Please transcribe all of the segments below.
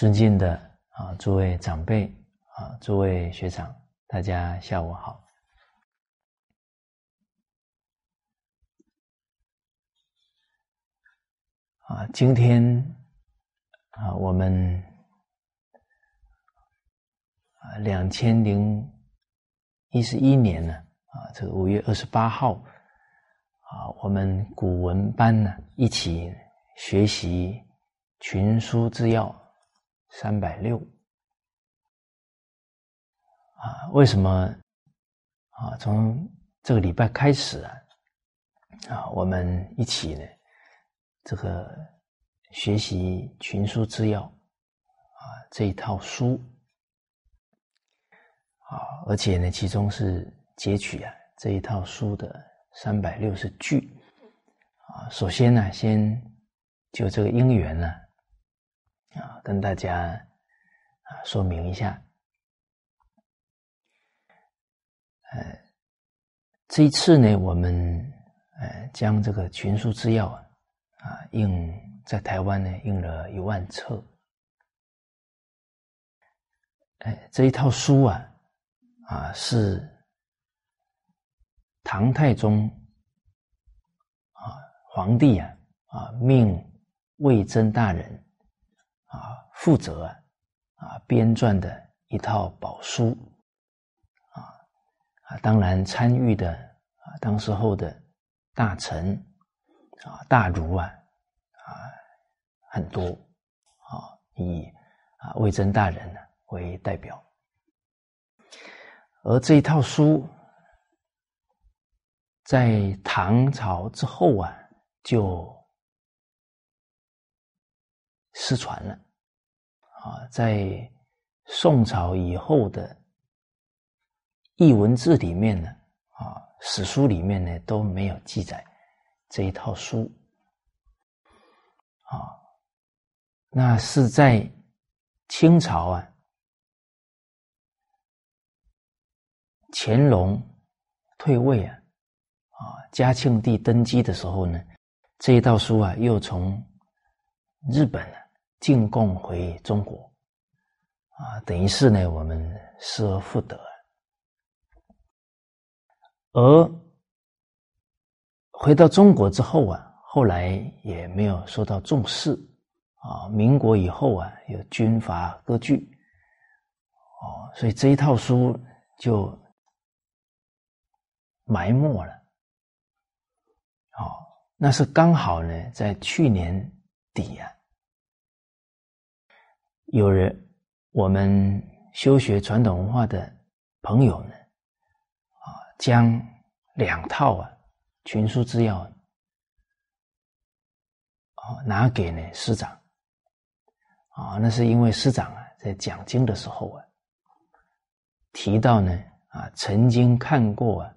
尊敬的啊，诸位长辈啊，诸位学长，大家下午好。啊，今天啊，我们啊，两千零一十一年呢，啊，这个五月二十八号啊，我们古文班呢一起学习《群书之要》三百六啊，为什么啊？从这个礼拜开始啊，啊，我们一起呢。这个学习群书之要啊，这一套书啊，而且呢，其中是截取啊这一套书的三百六十句啊。首先呢，先就这个因缘呢，啊跟大家啊说明一下。呃，这一次呢，我们呃将这个群书之要啊。啊，印在台湾呢，印了一万册。哎，这一套书啊，啊是唐太宗啊皇帝啊啊命魏征大人啊负责啊编撰的一套宝书啊啊，当然参与的啊当时候的大臣。啊，大儒啊，啊，很多啊，以啊魏征大人呢为代表，而这一套书在唐朝之后啊，就失传了啊，在宋朝以后的译文字里面呢，啊，史书里面呢都没有记载。这一套书，啊，那是在清朝啊，乾隆退位啊，啊，嘉庆帝登基的时候呢，这一套书啊，又从日本进贡回中国，啊，等于是呢，我们失而复得，而。回到中国之后啊，后来也没有受到重视啊。民国以后啊，有军阀割据，哦，所以这一套书就埋没了。哦，那是刚好呢，在去年底啊，有人我们修学传统文化的朋友呢，啊，将两套啊。群书之要，哦，拿给呢师长，啊，那是因为师长啊在讲经的时候啊，提到呢啊曾经看过啊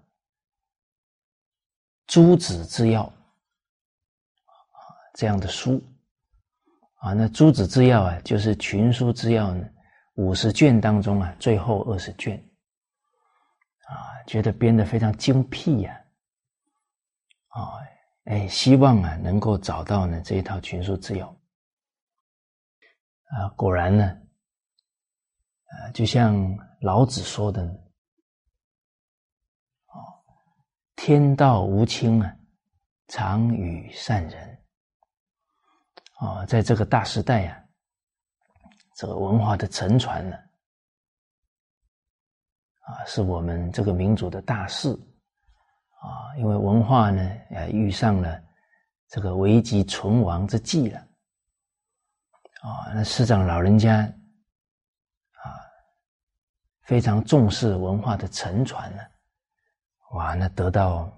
诸子之要啊这样的书，啊，那诸子之要啊就是群书之要呢五十卷当中啊最后二十卷，啊，觉得编的非常精辟呀。啊，哎，希望啊能够找到呢这一套群书之要啊，果然呢，啊，就像老子说的，哦，天道无亲啊，常与善人。啊，在这个大时代呀，这个文化的沉传呢，啊，是我们这个民族的大事。啊，因为文化呢，呃，遇上了这个危急存亡之际了。啊，那师长老人家啊，非常重视文化的承传呢。哇，那得到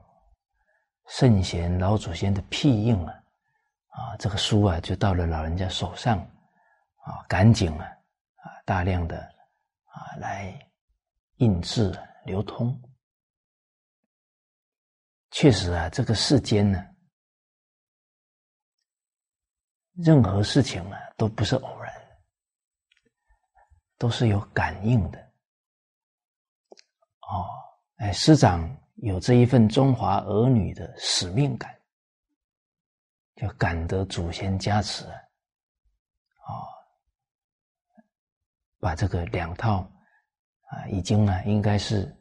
圣贤老祖先的庇应了，啊，这个书啊，就到了老人家手上，啊，赶紧啊，啊，大量的啊，来印制流通。确实啊，这个世间呢，任何事情啊都不是偶然，都是有感应的。哦，哎，师长有这一份中华儿女的使命感，就感得祖先加持，啊，把这个两套啊，已经啊，应该是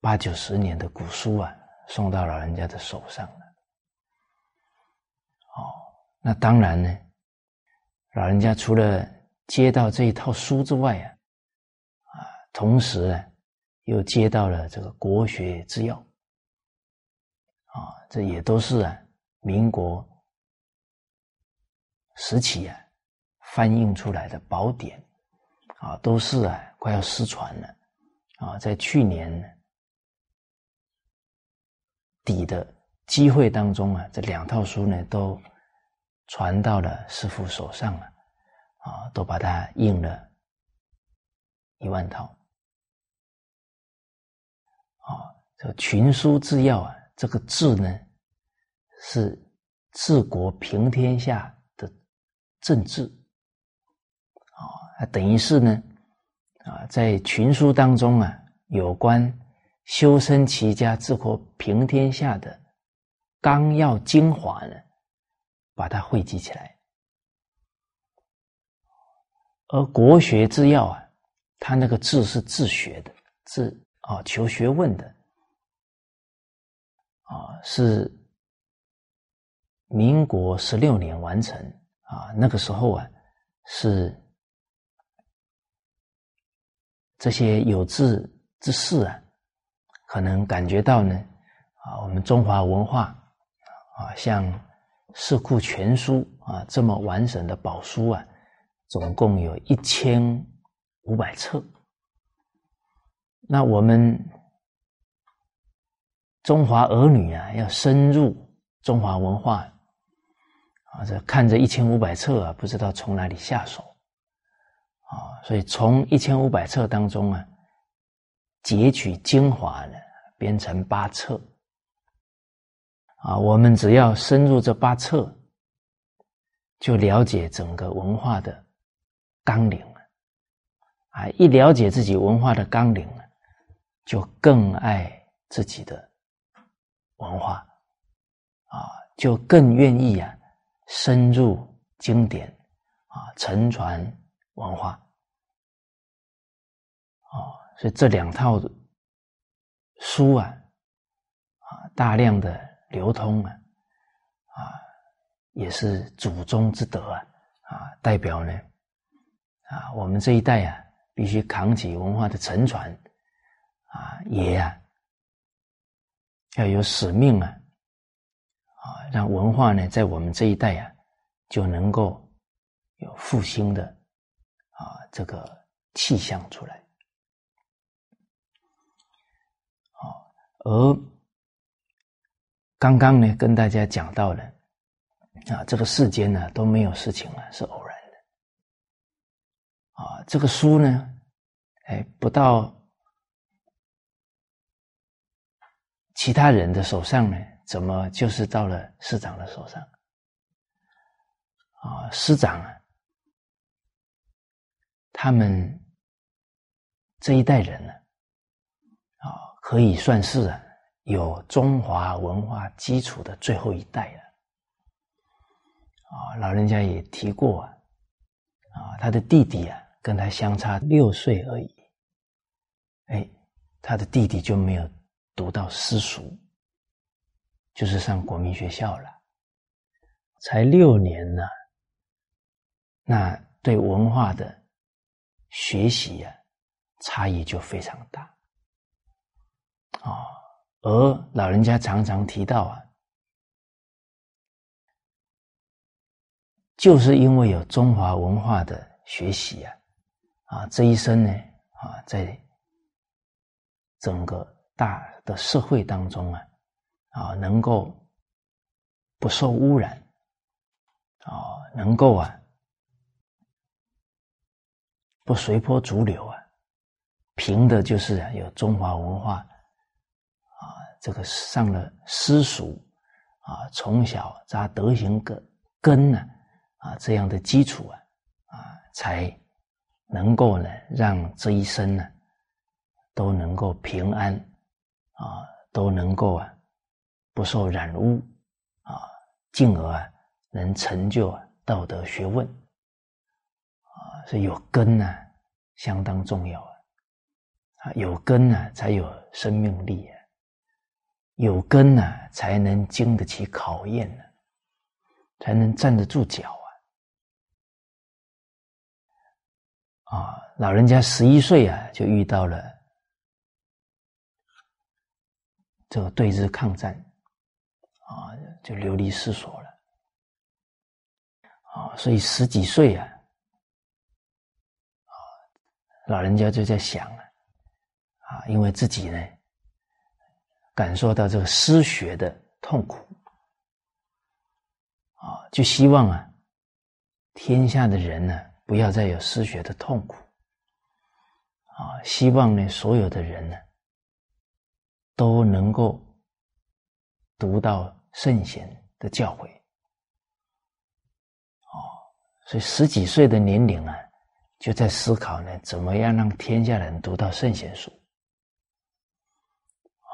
八九十年的古书啊，送到老人家的手上了。哦，那当然呢，老人家除了接到这一套书之外啊，啊，同时啊，又接到了这个国学之要，啊，这也都是啊，民国时期啊，翻印出来的宝典，啊，都是啊，快要失传了，啊，在去年底的。机会当中啊，这两套书呢都传到了师傅手上了，啊，都把它印了一万套。啊，这群书治要啊，这个治呢是治国平天下的政治，啊，等于是呢，啊，在群书当中啊，有关修身齐家治国平天下的。纲要精华呢，把它汇集起来。而国学之要啊，它那个治是自学的，治啊求学问的，啊是民国十六年完成啊，那个时候啊是这些有志之士啊，可能感觉到呢啊，我们中华文化。啊，像《四库全书》啊这么完整的宝书啊，总共有一千五百册。那我们中华儿女啊，要深入中华文化啊，这看着一千五百册啊，不知道从哪里下手啊。所以从一千五百册当中啊，截取精华呢，编成八册。啊，我们只要深入这八册，就了解整个文化的纲领了。啊，一了解自己文化的纲领了，就更爱自己的文化，啊，就更愿意啊深入经典，啊，沉传文化。哦，所以这两套书啊，啊，大量的。流通啊，啊，也是祖宗之德啊，啊，代表呢，啊，我们这一代啊，必须扛起文化的沉传，啊，也啊，要有使命啊，啊，让文化呢，在我们这一代啊，就能够有复兴的啊这个气象出来，好，而。刚刚呢，跟大家讲到了啊，这个世间呢都没有事情了，是偶然的啊。这个书呢，哎，不到其他人的手上呢，怎么就是到了师长的手上啊？师长啊，他们这一代人呢，啊，可以算是啊。有中华文化基础的最后一代了，啊，老人家也提过啊，啊，他的弟弟啊，跟他相差六岁而已，哎，他的弟弟就没有读到私塾，就是上国民学校了，才六年呢，那对文化的学习呀，差异就非常大，啊。而老人家常常提到啊，就是因为有中华文化的学习啊，啊，这一生呢，啊，在整个大的社会当中啊，啊，能够不受污染，啊，能够啊，不随波逐流啊，凭的就是有中华文化。啊这个上了私塾啊，从小扎德行根根呢啊，这样的基础啊啊，才能够呢让这一生呢都能够平安啊，都能够啊不受染污啊，进而啊能成就道德学问啊，所以有根呢相当重要啊！啊，有根呢，才有生命力啊！有根呢，才能经得起考验呢，才能站得住脚啊！啊，老人家十一岁啊，就遇到了这个对日抗战，啊，就流离失所了，啊，所以十几岁啊。啊老人家就在想了，啊，因为自己呢感受到这个失学的痛苦，啊，就希望啊，天下的人呢不要再有失学的痛苦，啊，希望呢所有的人呢都能够读到圣贤的教诲，哦，所以十几岁的年龄啊。就在思考呢，怎么样让天下人读到圣贤书？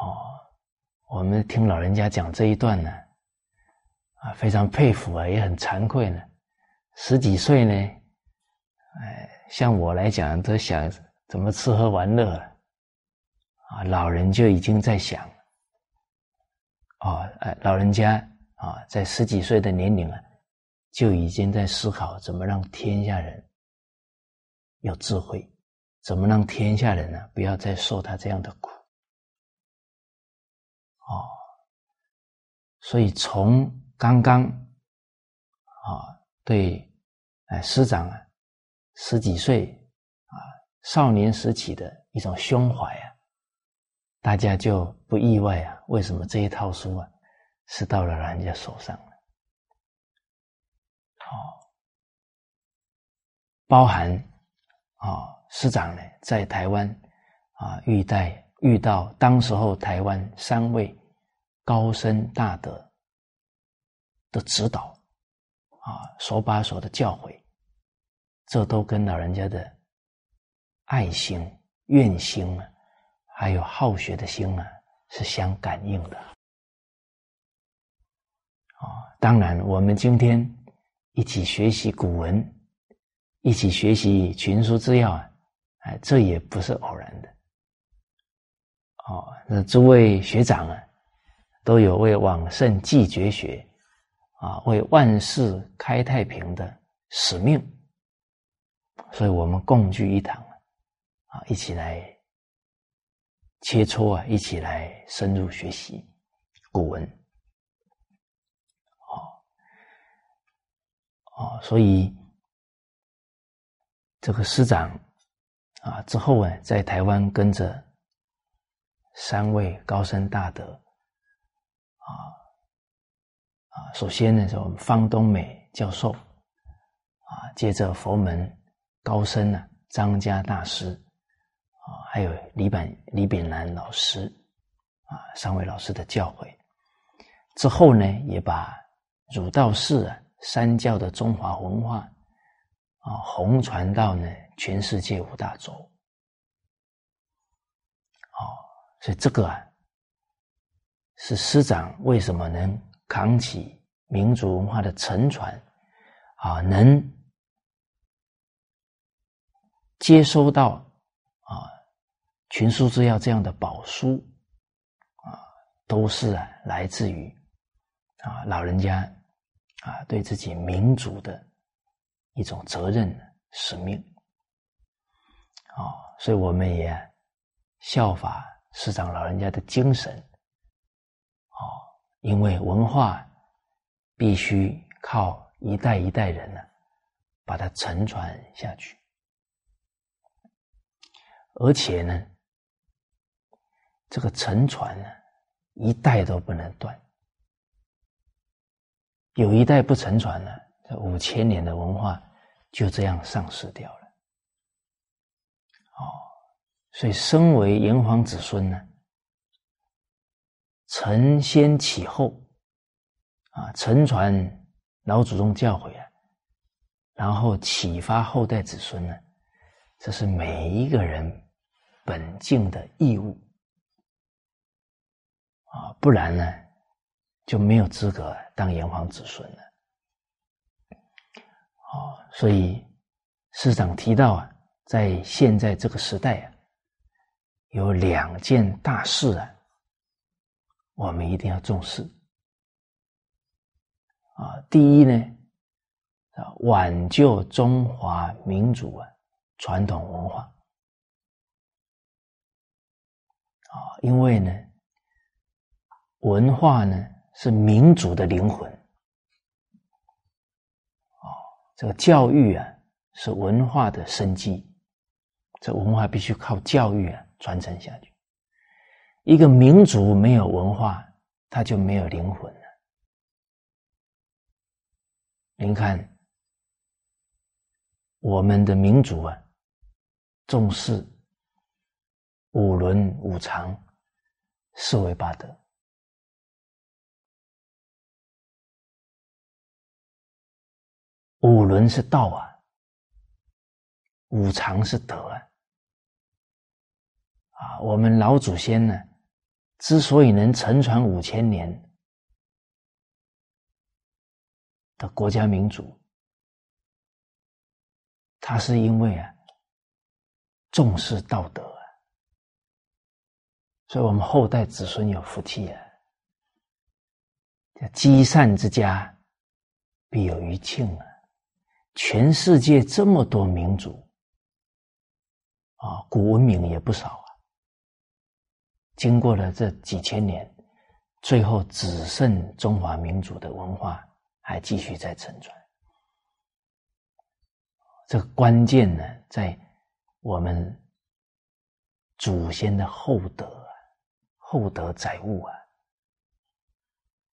哦，我们听老人家讲这一段呢，啊，非常佩服啊，也很惭愧呢。十几岁呢，哎，像我来讲，都想怎么吃喝玩乐，啊，老人就已经在想，哦，哎，老人家啊，在十几岁的年龄啊，就已经在思考怎么让天下人。有智慧，怎么让天下人呢不要再受他这样的苦？哦，所以从刚刚啊，对，哎，师长啊，十几岁啊，少年时期的一种胸怀啊，大家就不意外啊，为什么这一套书啊，是到了人家手上了？哦，包含。啊，师长呢，在台湾啊，遇待遇到当时候台湾三位高僧大德的指导啊，手把手的教诲，这都跟老人家的爱心、愿心啊，还有好学的心啊，是相感应的。啊，当然，我们今天一起学习古文。一起学习群书治要啊，哎，这也不是偶然的。哦，那诸位学长啊，都有为往圣继绝学啊，为万世开太平的使命，所以我们共聚一堂啊，一起来切磋啊，一起来深入学习古文。哦，哦，所以。这个师长啊，之后啊，在台湾跟着三位高僧大德啊啊，首先呢是我们方东美教授啊，接着佛门高僧呢张家大师，还有李板李炳南老师啊，三位老师的教诲之后呢，也把儒道释啊三教的中华文化。啊，红传到呢全世界五大洲，哦，所以这个啊，是师长为什么能扛起民族文化的沉船，啊，能接收到群书之要这样的宝书，啊，都是啊来自于啊老人家啊对自己民族的。一种责任使命，啊，所以我们也效法师长老人家的精神，啊，因为文化必须靠一代一代人呢，把它承传下去，而且呢，这个沉船呢，一代都不能断，有一代不沉船呢。这五千年的文化就这样丧失掉了，哦，所以身为炎黄子孙呢，承先启后，啊，承传老祖宗教诲啊，然后启发后代子孙呢，这是每一个人本尽的义务，啊，不然呢就没有资格当炎黄子孙了。哦，所以师长提到啊，在现在这个时代啊，有两件大事啊，我们一定要重视。啊，第一呢，啊，挽救中华民族啊传统文化。啊，因为呢，文化呢是民族的灵魂。哦，这个教育啊是文化的生机，这文化必须靠教育啊传承下去。一个民族没有文化，它就没有灵魂了。您看，我们的民族啊，重视五伦五常、四维八德。五伦是道啊，五常是德啊。啊，我们老祖先呢，之所以能承传五千年。的国家民族，他是因为啊重视道德啊，所以我们后代子孙有福气啊。叫积善之家必有余庆啊！全世界这么多民族啊，古文明也不少啊。经过了这几千年，最后只剩中华民族的文化。还继续在沉船。这个关键呢，在我们祖先的厚德啊，厚德载物啊，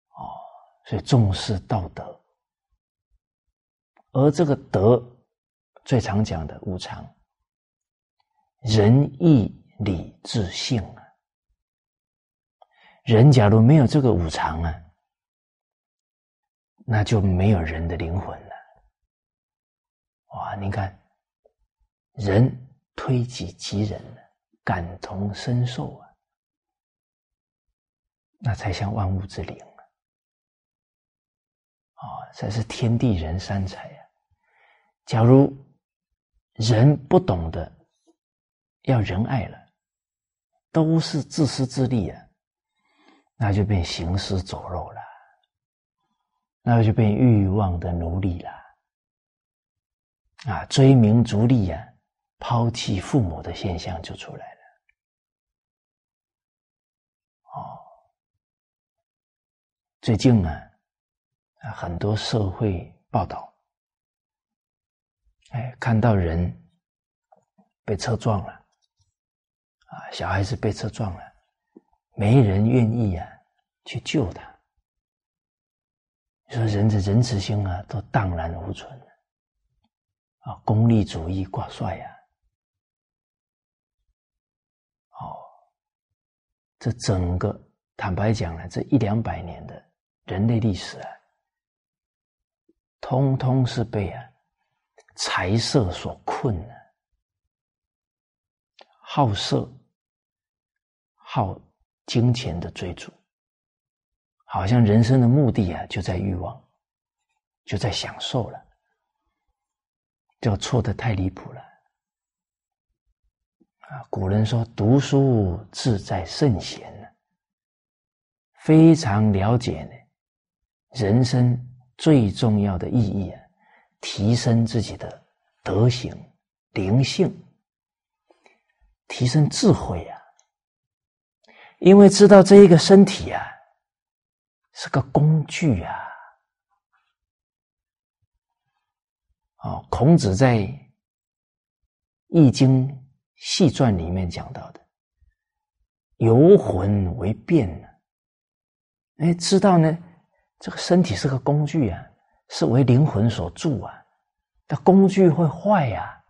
哦，所以重视道德。而这个德，最常讲的五常：仁义礼智信啊。人假如没有这个五常啊。那就没有人的灵魂了。哇，你看，人推己及人，感同身受啊，那才像万物之灵啊，啊，才是天地人三才。假如人不懂得要仁爱了，都是自私自利啊，那就变行尸走肉了。那就变欲望的奴隶了，啊，追名逐利呀，抛弃父母的现象就出来了。哦，最近啊，啊，很多社会报道，哎，看到人被车撞了，啊，小孩子被车撞了，没人愿意啊去救他。你说人的仁慈心啊，都荡然无存了啊！功利主义挂帅呀！哦，这整个坦白讲呢，这一两百年的人类历史啊，通通是被啊财色所困呢，好色、好金钱的追逐。好像人生的目的啊，就在欲望，就在享受了，就错的太离谱了。啊，古人说读书志在圣贤呢，非常了解呢，人生最重要的意义啊，提升自己的德行、灵性，提升智慧啊，因为知道这一个身体啊。是个工具啊！哦，孔子在《易经细传》里面讲到的“游魂为变”呢，哎，知道呢，这个身体是个工具啊，是为灵魂所住啊。它工具会坏呀，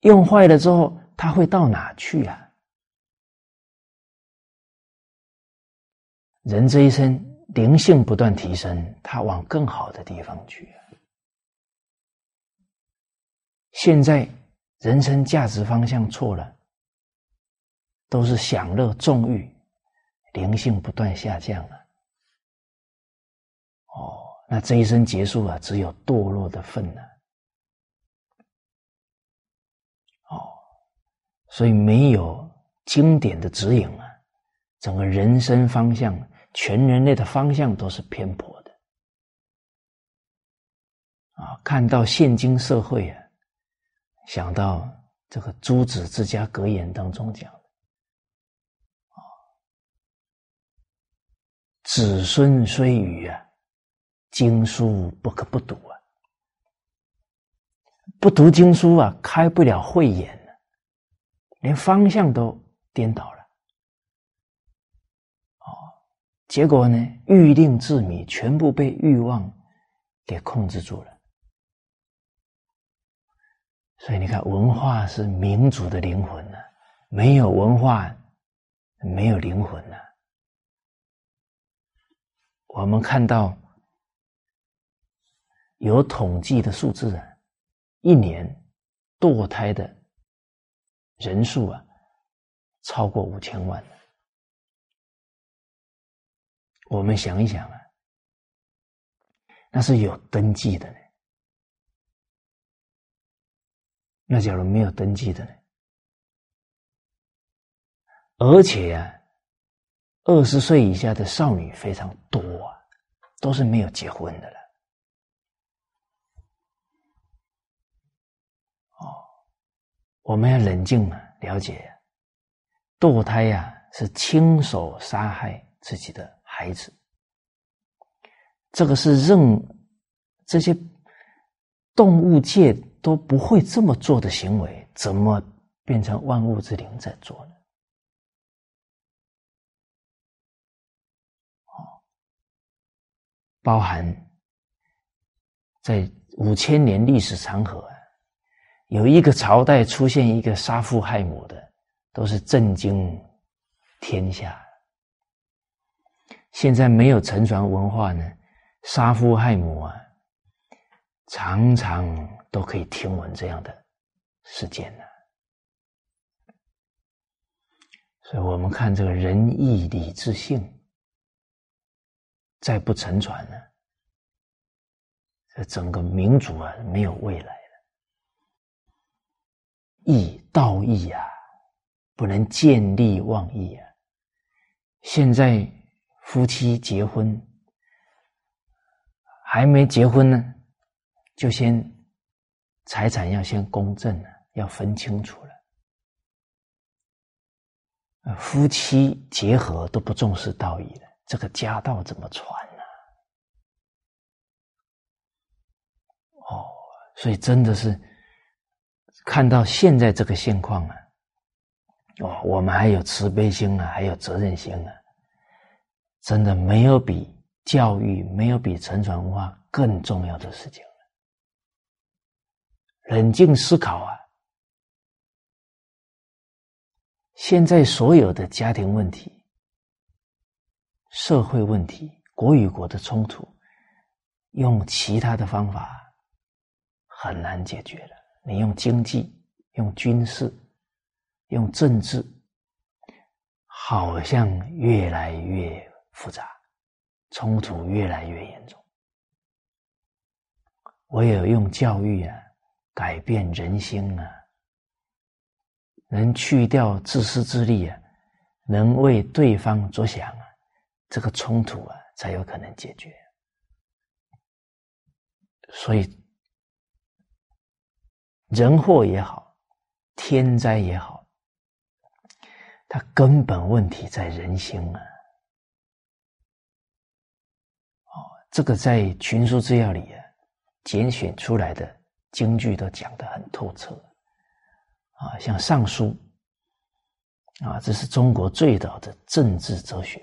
用坏了之后，它会到哪去啊？人这一生灵性不断提升，他往更好的地方去。现在人生价值方向错了，都是享乐纵欲，灵性不断下降了。哦，那这一生结束了，只有堕落的份了。哦所以没有经典的指引啊，整个人生方向，全人类的方向都是偏颇的。啊，看到现今社会啊，想到这个《诸子之家格言》当中讲的，子孙虽愚啊，经书不可不读啊，不读经书啊，开不了慧眼。连方向都颠倒了，哦，结果呢，欲令自迷，全部被欲望给控制住了。所以你看，文化是民族的灵魂呢，没有文化，没有灵魂呢。我们看到有统计的数字啊，一年堕胎的。人数啊，超过五千万我们想一想啊，那是有登记的呢。那假如没有登记的呢？而且呀，二十岁以下的少女非常多啊，都是没有结婚的了。我们要冷静啊，了解，堕胎呀是亲手杀害自己的孩子，这个是任这些动物界都不会这么做的行为，怎么变成万物之灵在做呢？哦，包含在五千年历史长河啊。有一个朝代出现一个杀父害母的，都是震惊天下。现在没有沉船文化呢，杀父害母啊，常常都可以听闻这样的事件呢。所以我们看这个仁义礼智信，再不沉船呢，这整个民族啊没有未来。义道义啊，不能见利忘义啊！现在夫妻结婚还没结婚呢，就先财产要先公证了，要分清楚了。夫妻结合都不重视道义了，这个家道怎么传呢？哦，所以真的是。看到现在这个现况啊，哦，我们还有慈悲心啊，还有责任心啊，真的没有比教育、没有比沉传文化更重要的事情了。冷静思考啊，现在所有的家庭问题、社会问题、国与国的冲突，用其他的方法很难解决了。你用经济、用军事、用政治，好像越来越复杂，冲突越来越严重。唯有用教育啊，改变人心啊，能去掉自私自利啊，能为对方着想啊，这个冲突啊，才有可能解决。所以。人祸也好，天灾也好，它根本问题在人心啊！哦，这个在《群书治要》里啊，拣选出来的京剧都讲得很透彻啊，像《尚书》啊，这是中国最早的政治哲学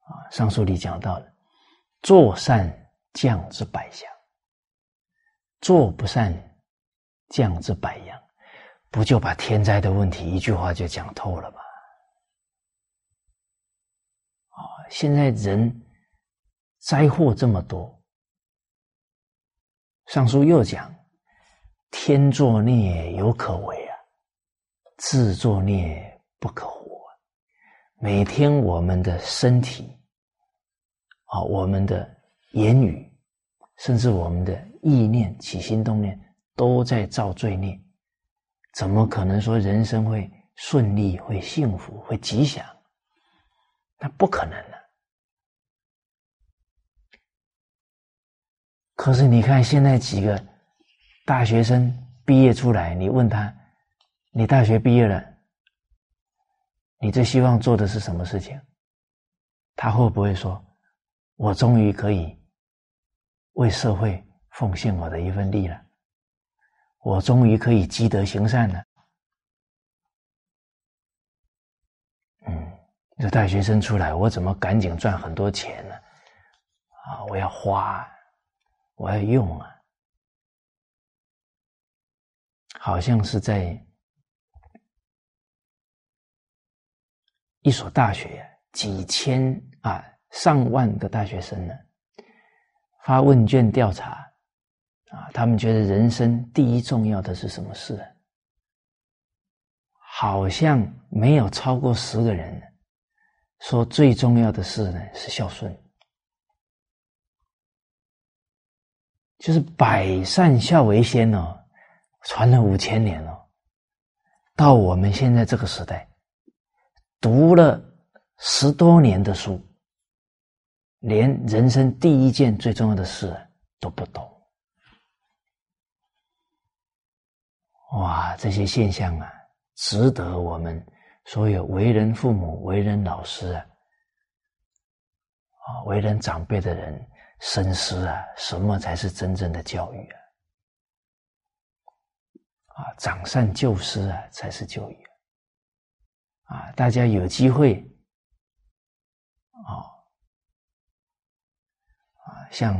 啊，《尚书》里讲到了“坐善降之百祥”。做不善，降之百殃，不就把天灾的问题一句话就讲透了吗？啊，现在人灾祸这么多，上书又讲，天作孽犹可为啊，自作孽不可活啊。每天我们的身体，啊，我们的言语。甚至我们的意念、起心动念，都在造罪孽，怎么可能说人生会顺利、会幸福、会吉祥？那不可能的。可是你看，现在几个大学生毕业出来，你问他：“你大学毕业了，你最希望做的是什么事情？”他会不会说：“我终于可以为社会奉献我的一份力了，我终于可以积德行善了。”嗯，这大学生出来，我怎么赶紧赚很多钱呢？啊，我要花。我要用啊，好像是在一所大学，几千啊上万个大学生呢，发问卷调查啊，他们觉得人生第一重要的是什么事？好像没有超过十个人说最重要的事呢是孝顺。就是百善孝为先哦，传了五千年了，到我们现在这个时代，读了十多年的书，连人生第一件最重要的事都不懂。哇，这些现象啊，值得我们所有为人父母、为人老师啊，啊，为人长辈的人。深思啊，什么才是真正的教育啊？啊，长善救失啊，才是教育啊！大家有机会啊啊，像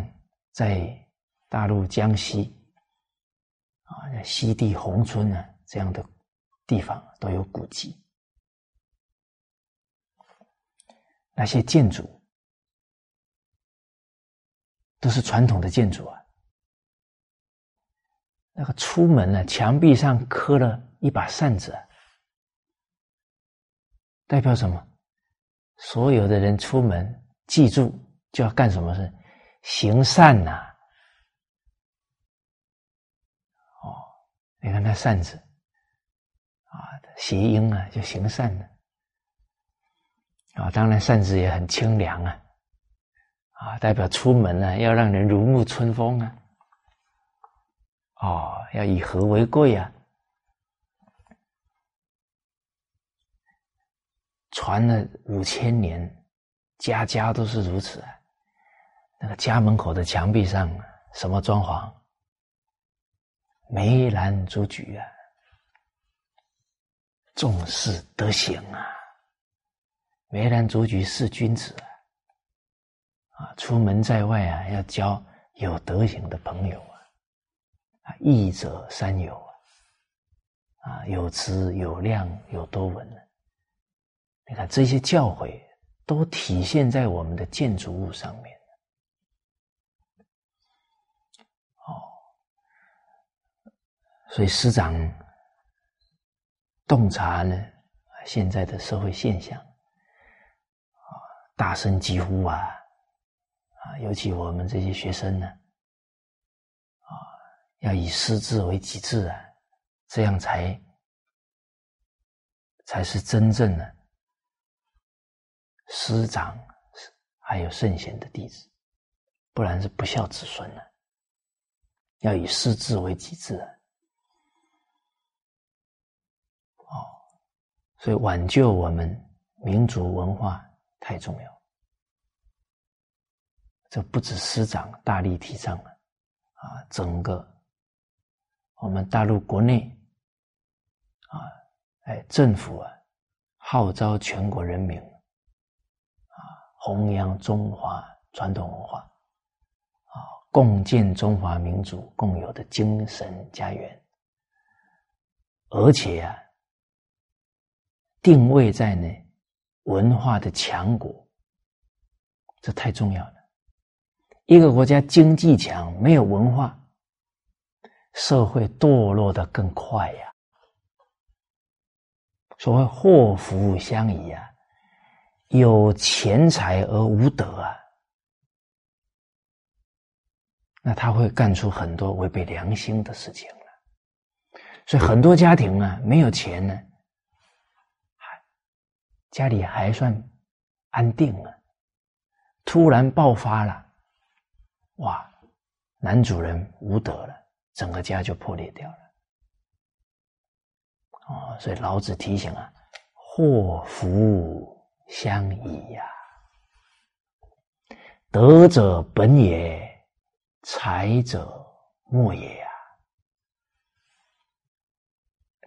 在大陆江西啊，西递宏村呢这样的地方都有古迹，那些建筑。都是传统的建筑啊，那个出门呢，墙壁上刻了一把扇子，代表什么？所有的人出门，记住就要干什么事？行善呐！你看那扇子啊，谐音啊，就行善的啊。当然，扇子也很清凉啊。啊，代表出门呢，要让人如沐春风啊！哦，要以和为贵啊！传了五千年，家家都是如此啊。那个家门口的墙壁上，什么装潢？梅兰竹菊啊，重视德行啊！梅兰竹菊是君子啊！啊，出门在外啊，要交有德行的朋友啊！啊，义者三友啊！啊，有慈有量有多闻？你看这些教诲都体现在我们的建筑物上面。哦，所以师长洞察呢现在的社会现象啊，大声疾呼啊！啊，尤其我们这些学生呢，啊，要以师智为己智啊，这样才才是真正的师长，还有圣贤的弟子，不然是不孝子孙了。要以师智为己智啊，哦，所以挽救我们民族文化太重要。这不止师长大力提倡了，啊，整个我们大陆国内啊，哎，政府啊，号召全国人民啊，弘扬中华传统文化，啊，共建中华民族共有的精神家园，而且啊，定位在呢文化的强国，这太重要了。一个国家经济强，没有文化，社会堕落的更快呀。所谓祸福相依啊，有钱财而无德啊，那他会干出很多违背良心的事情了。所以很多家庭啊没有钱呢，家里还算安定了，突然爆发了，哇，男主人无德了，整个家就破裂掉了。哦，所以老子提醒啊，祸福相依呀，德者本也，财者末也呀。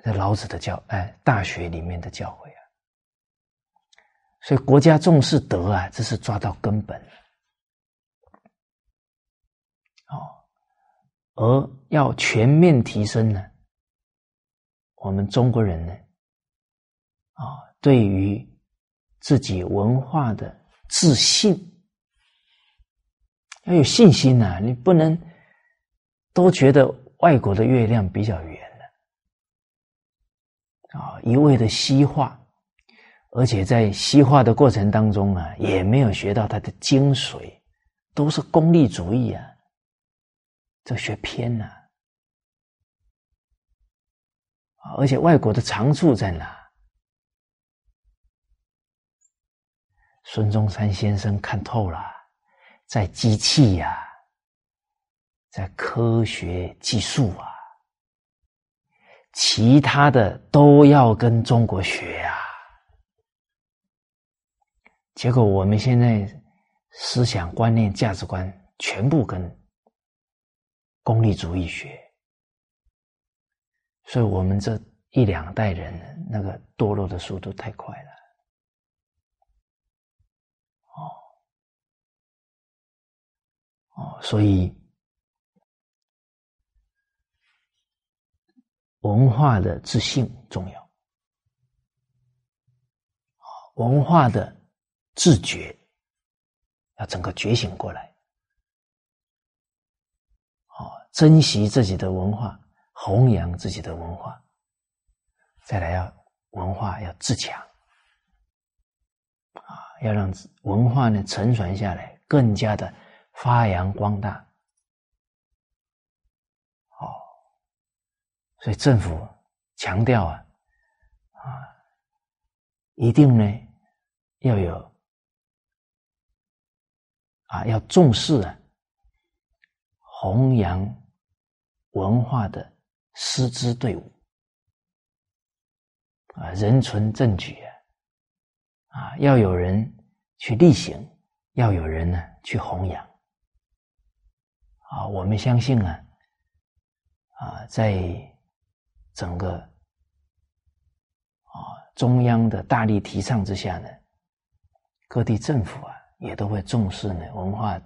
这老子的教，哎，《大学》里面的教诲。所以国家重视德啊，这是抓到根本哦，而要全面提升呢。我们中国人呢，啊，对于自己文化的自信，要有信心呐！你不能都觉得外国的月亮比较圆了，啊，一味的西化，而且在西化的过程当中啊，也没有学到它的精髓，都是功利主义啊，这学偏了。而且外国的长处在哪？孙中山先生看透了，在机器呀，在科学技术啊，其他的都要跟中国学啊。结果我们现在思想观念、价值观全部跟功利主义学。所以我们这一两代人，那个堕落的速度太快了。哦，哦，所以文化的自信重要，文化的自觉要整个觉醒过来，哦，珍惜自己的文化。弘扬自己的文化，再来要文化要自强啊，要让文化呢承传下来，更加的发扬光大。哦，所以政府强调啊啊，一定呢要有啊要重视啊弘扬文化的。师资队伍啊，人存正举啊，要有人去力行，要有人呢去弘扬啊。我们相信啊，啊，在整个啊中央的大力提倡之下呢，各地政府啊也都会重视呢文化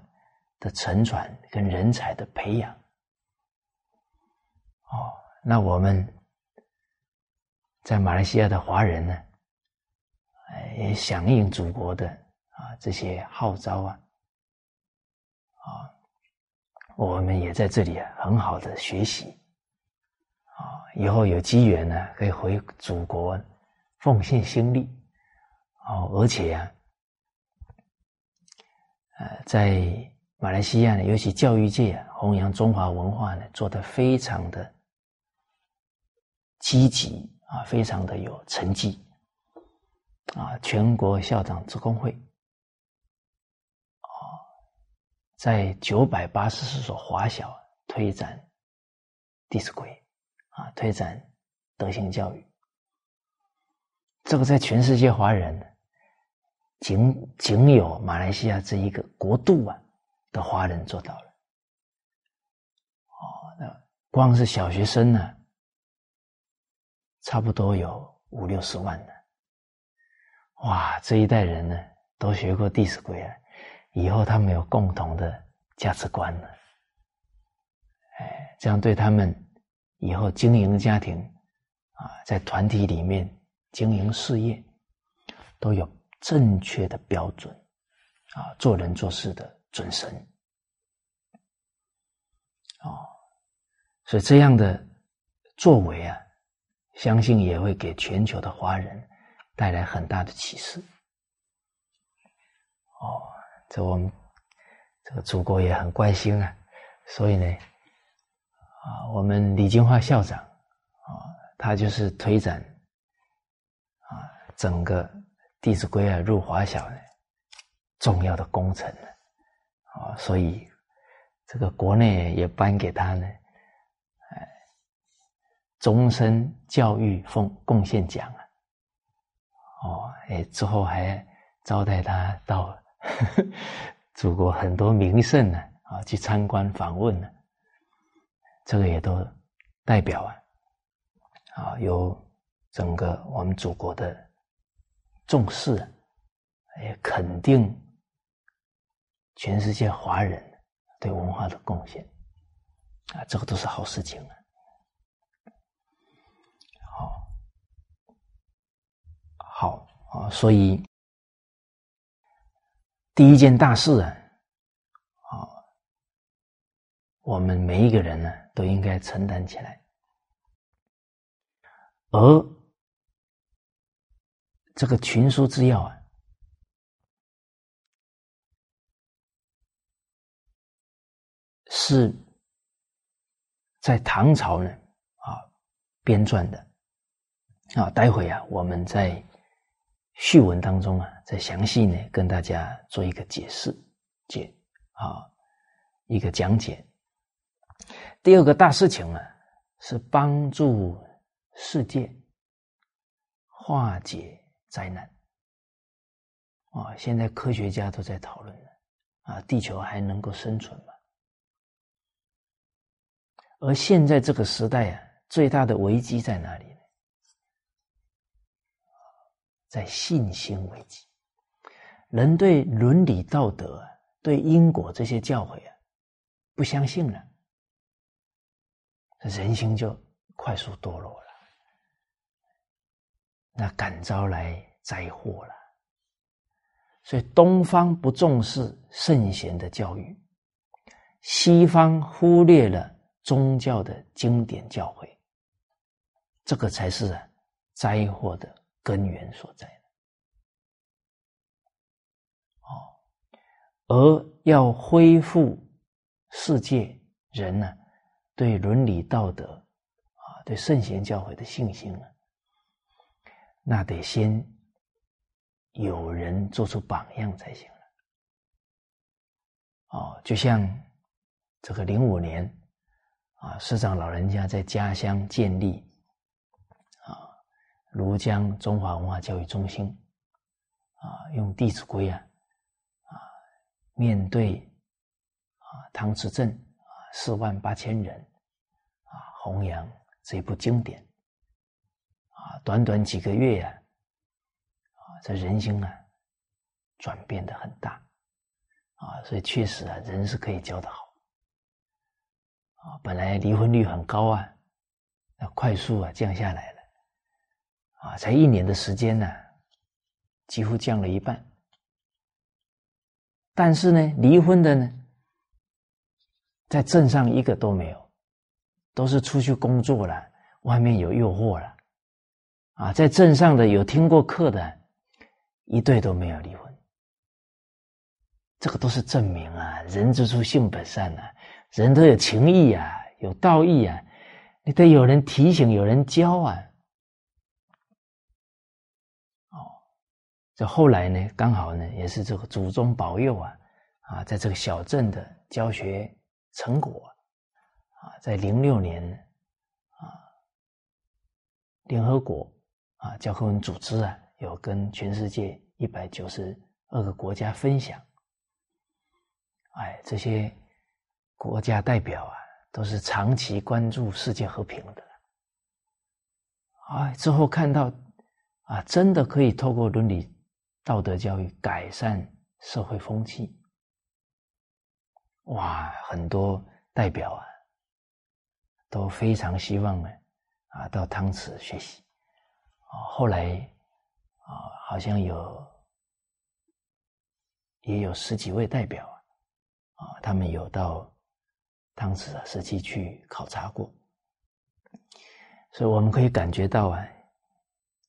的承传跟人才的培养。哦。那我们在马来西亚的华人呢，也响应祖国的啊这些号召啊，啊，我们也在这里很好的学习，啊，以后有机缘呢可以回祖国奉献心力，哦，而且啊，在马来西亚呢，尤其教育界啊，弘扬中华文化呢，做得非常的。积极啊，非常的有成绩啊！全国校长职工会啊，在九百八十四所华小推展《弟子规》啊，推展德行教育。这个在全世界华人，仅仅有马来西亚这一个国度啊的华人做到了。哦，那光是小学生呢？差不多有五六十万呢，哇！这一代人呢，都学过《弟子规》啊，以后他们有共同的价值观了，哎，这样对他们以后经营家庭啊，在团体里面经营事业，都有正确的标准啊，做人做事的准绳哦，所以这样的作为啊。相信也会给全球的华人带来很大的启示。哦，这我们这个祖国也很关心啊，所以呢，啊，我们李金华校长啊，他就是推展啊整个《弟子规》啊入华小呢重要的工程呢，啊，所以这个国内也颁给他呢，哎，终身教育奉贡献奖啊，哦，哎，之后还招待他到 祖国很多名胜呢，啊，去参观访问呢，这个也都代表啊。啊，有整个我们祖国的重视，也肯定全世界华人对文化的贡献，啊，这个都是好事情啊。好，好啊，所以第一件大事啊，啊，我们每一个人呢都应该承担起来。而这个群书之要啊，是在唐朝呢啊编撰的啊。待会啊，我们在序文当中啊，再详细呢跟大家做一个解释解啊一个讲解。第二个大事情呢，是帮助。世界化解灾难啊！现在科学家都在讨论了啊，地球还能够生存吗？而现在这个时代啊，最大的危机在哪里呢？在信心危机。人对伦理道德、对因果这些教诲啊，不相信了，人心就快速堕落了。那感招来灾祸了，所以东方不重视圣贤的教育，西方忽略了宗教的经典教诲，这个才是灾祸的根源所在。哦，而要恢复世界人呢对伦理道德啊，对圣贤教诲的信心呢？那得先有人做出榜样才行了。哦，就像这个零五年啊，师长老人家在家乡建立啊庐江中华文化教育中心啊，用《弟子规》啊啊，面对啊汤池镇啊四万八千人啊弘扬这部经典。啊，短短几个月呀，啊，这人心啊，转变的很大，啊，所以确实啊，人是可以教的好，啊，本来离婚率很高啊，那快速啊降下来了，啊，才一年的时间呢，几乎降了一半，但是呢，离婚的呢，在镇上一个都没有，都是出去工作了，外面有诱惑了。啊，在镇上的有听过课的，一对都没有离婚。这个都是证明啊，人之初性本善啊，人都有情义啊，有道义啊，你得有人提醒，有人教啊。哦，这后来呢，刚好呢，也是这个祖宗保佑啊，啊，在这个小镇的教学成果，啊，在零六年，啊，联合国。啊，教科文组织啊，有跟全世界一百九十二个国家分享。哎，这些国家代表啊，都是长期关注世界和平的。哎，之后看到啊，真的可以透过伦理道德教育改善社会风气。哇，很多代表啊，都非常希望呢，啊，到汤池学习。后来，啊，好像有也有十几位代表啊，他们有到当时啊实际去考察过，所以我们可以感觉到啊，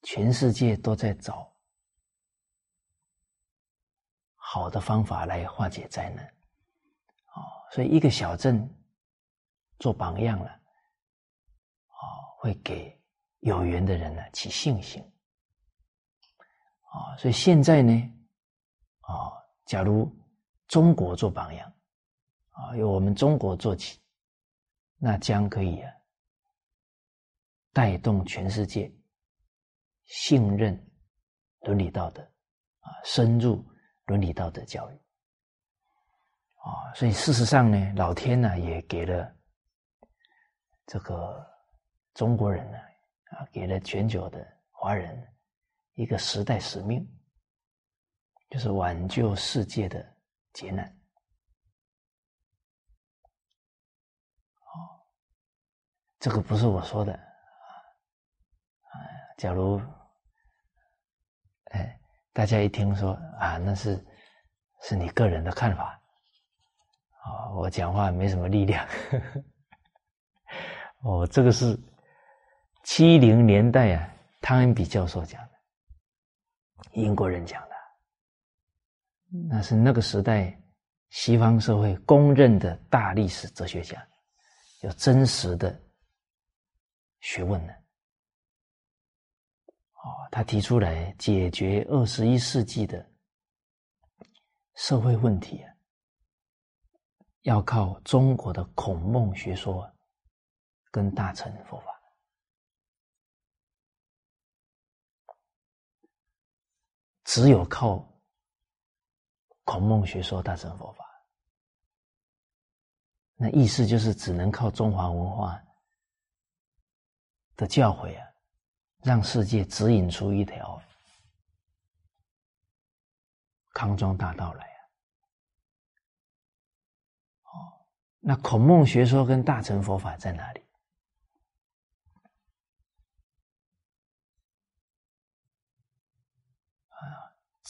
全世界都在找好的方法来化解灾难，啊，所以一个小镇做榜样了，啊，会给有缘的人呢起信心。啊，所以现在呢，啊，假如中国做榜样，啊，由我们中国做起，那将可以啊，带动全世界信任伦理道德，啊，深入伦理道德教育。啊，所以事实上呢，老天呢也给了这个中国人呢，啊给了全球的华人。一个时代使命，就是挽救世界的劫难。哦，这个不是我说的啊。假如哎，大家一听说啊，那是是你个人的看法啊，我讲话没什么力量。哦，这个是七零年代啊，汤恩比教授讲的。英国人讲的，那是那个时代西方社会公认的大历史哲学家，有真实的学问呢。哦，他提出来解决二十一世纪的社会问题啊，要靠中国的孔孟学说跟大乘佛法。只有靠孔孟学说大乘佛法，那意思就是只能靠中华文化的教诲啊，让世界指引出一条康庄大道来啊！哦，那孔孟学说跟大乘佛法在哪里？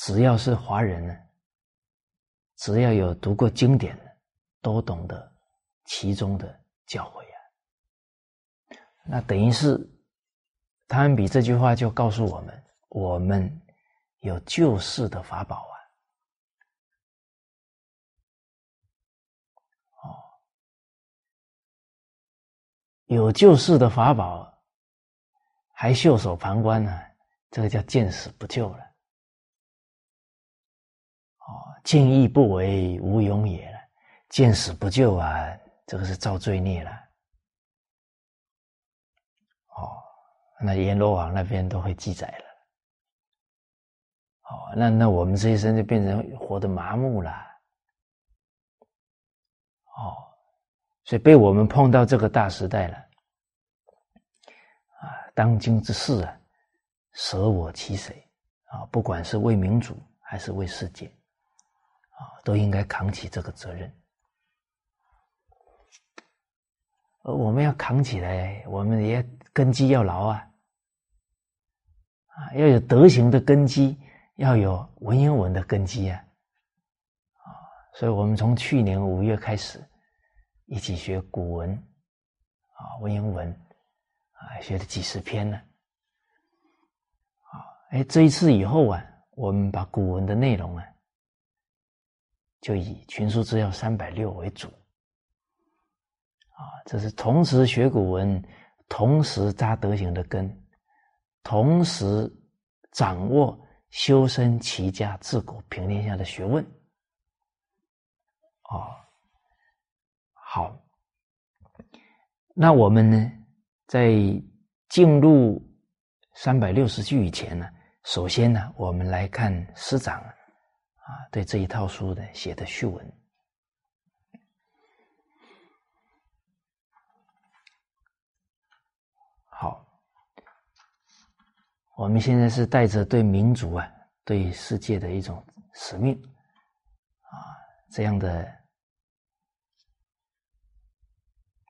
只要是华人呢，只要有读过经典的，都懂得其中的教诲啊。那等于是，他们比这句话就告诉我们：我们有救世的法宝啊！哦，有救世的法宝，还袖手旁观呢？这个叫见死不救了。见义不为，无勇也；见死不救啊，这个是造罪孽了。哦，那阎罗王那边都会记载了。哦，那那我们这一生就变成活的麻木了。哦，所以被我们碰到这个大时代了。啊，当今之事啊，舍我其谁啊？不管是为民主还是为世界。都应该扛起这个责任，而我们要扛起来，我们也根基要牢啊，啊，要有德行的根基，要有文言文的根基啊，啊，所以我们从去年五月开始一起学古文，啊，文言文，啊，学了几十篇呢，啊，哎，这一次以后啊，我们把古文的内容啊。就以群书治要三百六为主，啊，这是同时学古文，同时扎德行的根，同时掌握修身齐家治国平天下的学问，哦，好，那我们呢，在进入三百六十句以前呢，首先呢，我们来看师长。啊，对这一套书的写的序文，好，我们现在是带着对民族啊、对世界的一种使命啊这样的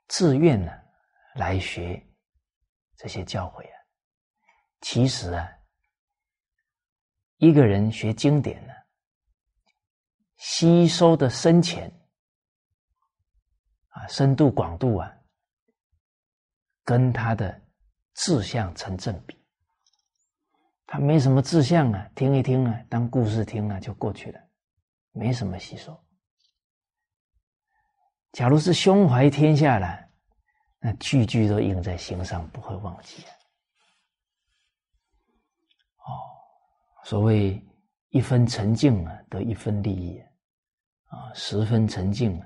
自愿呢来学这些教诲啊。其实啊，一个人学经典呢。吸收的深浅啊，深度广度啊，跟他的志向成正比。他没什么志向啊，听一听啊，当故事听了就过去了，没什么吸收。假如是胸怀天下了，那句句都印在心上，不会忘记。哦，所谓一分沉静啊，得一分利益啊；十分沉静，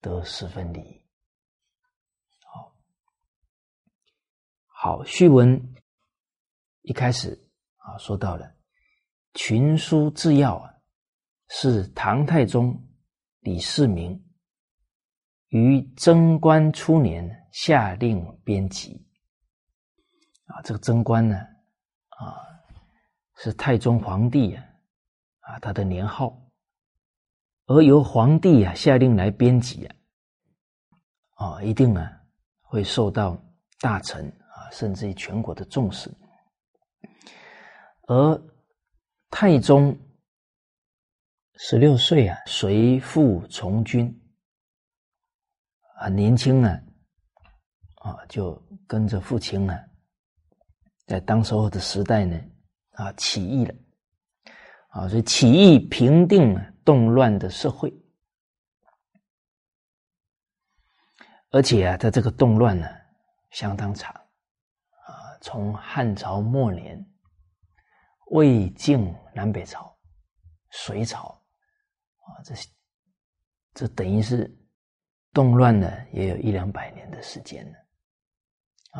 得十分利益。好，好，序文一开始啊，说到了《群书治要》啊，是唐太宗李世民于贞观初年下令编辑啊，这个贞观呢啊。是太宗皇帝啊，啊，他的年号，而由皇帝啊下令来编辑啊，啊，一定啊会受到大臣啊，甚至于全国的重视。而太宗十六岁啊，随父从军，啊，年轻啊，啊，就跟着父亲啊，在当时候的时代呢。啊，起义了，啊，所以起义平定了动乱的社会，而且啊，在这个动乱呢相当长，啊，从汉朝末年、魏晋南北朝、隋朝，啊，这这等于是动乱呢也有一两百年的时间了，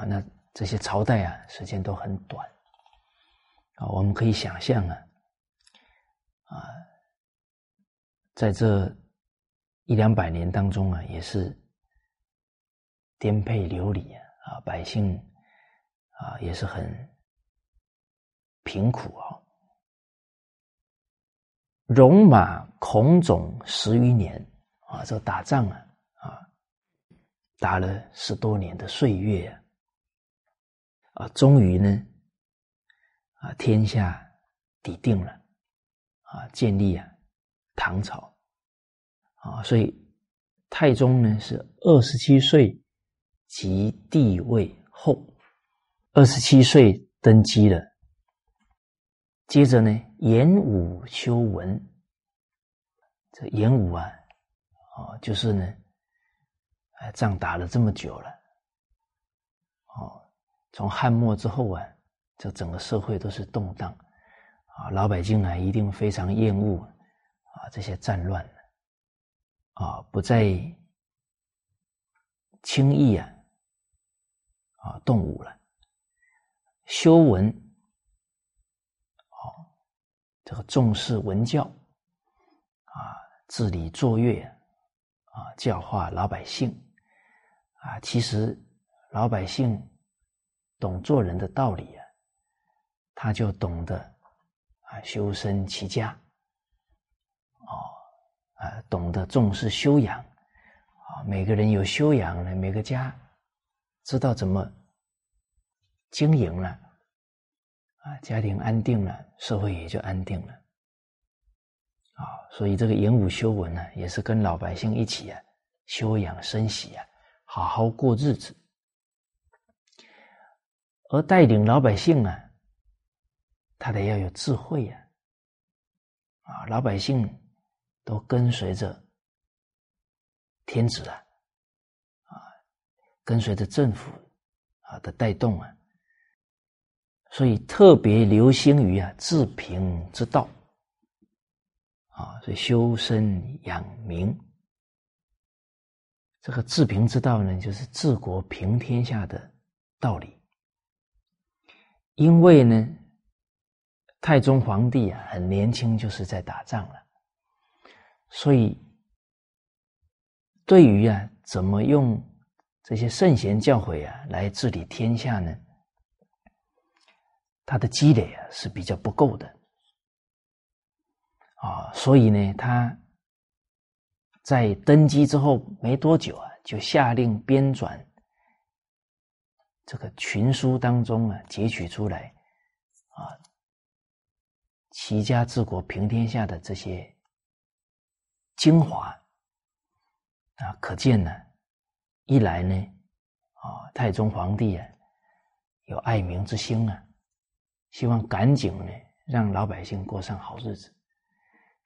啊，那这些朝代啊，时间都很短。啊，我们可以想象啊，啊，在这一两百年当中啊，也是颠沛流离啊，啊，百姓啊也是很贫苦啊。戎马孔种十余年啊，这打仗啊，啊，打了十多年的岁月啊，啊，终于呢。啊，天下底定了，啊，建立啊唐朝，啊，所以太宗呢是二十七岁即帝位后，二十七岁登基了。接着呢，演武修文，这演武啊，哦，就是呢，哎，仗打了这么久了，哦，从汉末之后啊。这整个社会都是动荡，啊，老百姓啊一定非常厌恶啊这些战乱，啊，不再轻易啊啊动武了。修文，哦，这个重视文教，啊，治理作乐，啊，教化老百姓，啊，其实老百姓懂做人的道理啊。他就懂得啊修身齐家，哦啊懂得重视修养，啊每个人有修养了，每个家知道怎么经营了，啊家庭安定了，社会也就安定了，啊所以这个演武修文呢，也是跟老百姓一起啊修养生息啊，好好过日子，而带领老百姓啊。他得要有智慧呀，啊，老百姓都跟随着天子啊，啊，跟随着政府啊的带动啊，所以特别流行于啊治平之道，啊，所以修身养民，这个治平之道呢，就是治国平天下的道理，因为呢。太宗皇帝啊，很年轻就是在打仗了，所以对于啊，怎么用这些圣贤教诲啊来治理天下呢？他的积累啊是比较不够的啊，所以呢，他在登基之后没多久啊，就下令编纂这个群书当中啊，截取出来啊。齐家治国平天下的这些精华啊，可见呢，一来呢，啊，太宗皇帝啊，有爱民之心啊，希望赶紧呢，让老百姓过上好日子；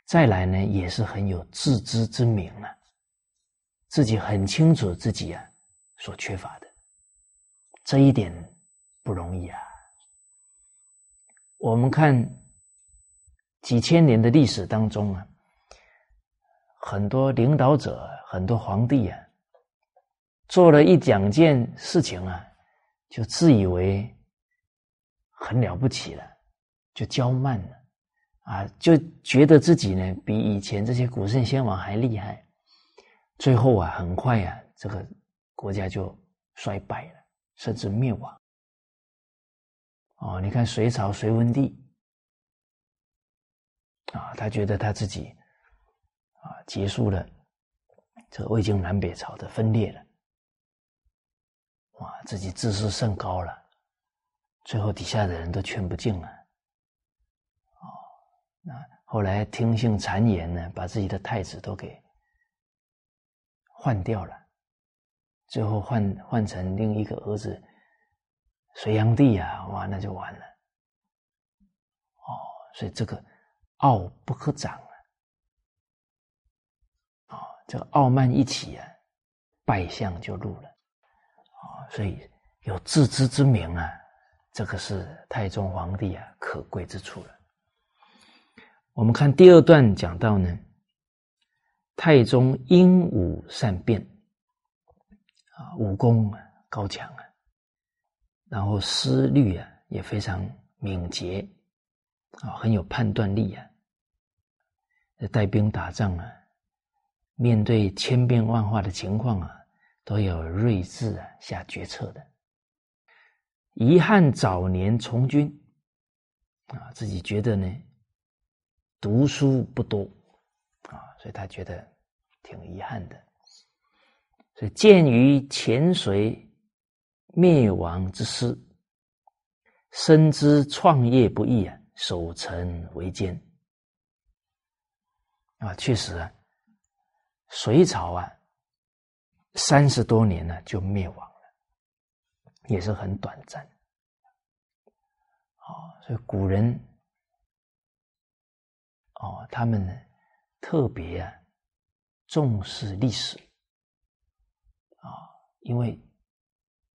再来呢，也是很有自知之明啊，自己很清楚自己啊所缺乏的。这一点不容易啊。我们看几千年的历史当中啊，很多领导者、很多皇帝啊，做了一两件事情啊，就自以为很了不起了，就骄慢了啊，就觉得自己呢比以前这些古圣先王还厉害，最后啊，很快啊，这个国家就衰败了，甚至灭亡。哦，你看隋朝隋文帝啊，他觉得他自己啊结束了这个魏晋南北朝的分裂了，哇，自己自视甚高了，最后底下的人都劝不进了。哦，那后来听信谗言呢，把自己的太子都给换掉了，最后换换成另一个儿子。隋炀帝啊，哇，那就完了。哦，所以这个傲不可长啊，哦，这个傲慢一起啊，败相就露了。哦，所以有自知之明啊，这个是太宗皇帝啊可贵之处了。我们看第二段讲到呢，太宗英武善变，啊，武功啊高强啊。然后思虑啊也非常敏捷啊，很有判断力啊。带兵打仗啊，面对千变万化的情况啊，都有睿智啊下决策的。遗憾早年从军啊，自己觉得呢读书不多啊，所以他觉得挺遗憾的。所以鉴于潜水。灭亡之师，深知创业不易啊，守成为艰啊，确实啊，隋朝啊，三十多年呢就灭亡了，也是很短暂。啊，所以古人哦，他们特别啊重视历史啊，因为。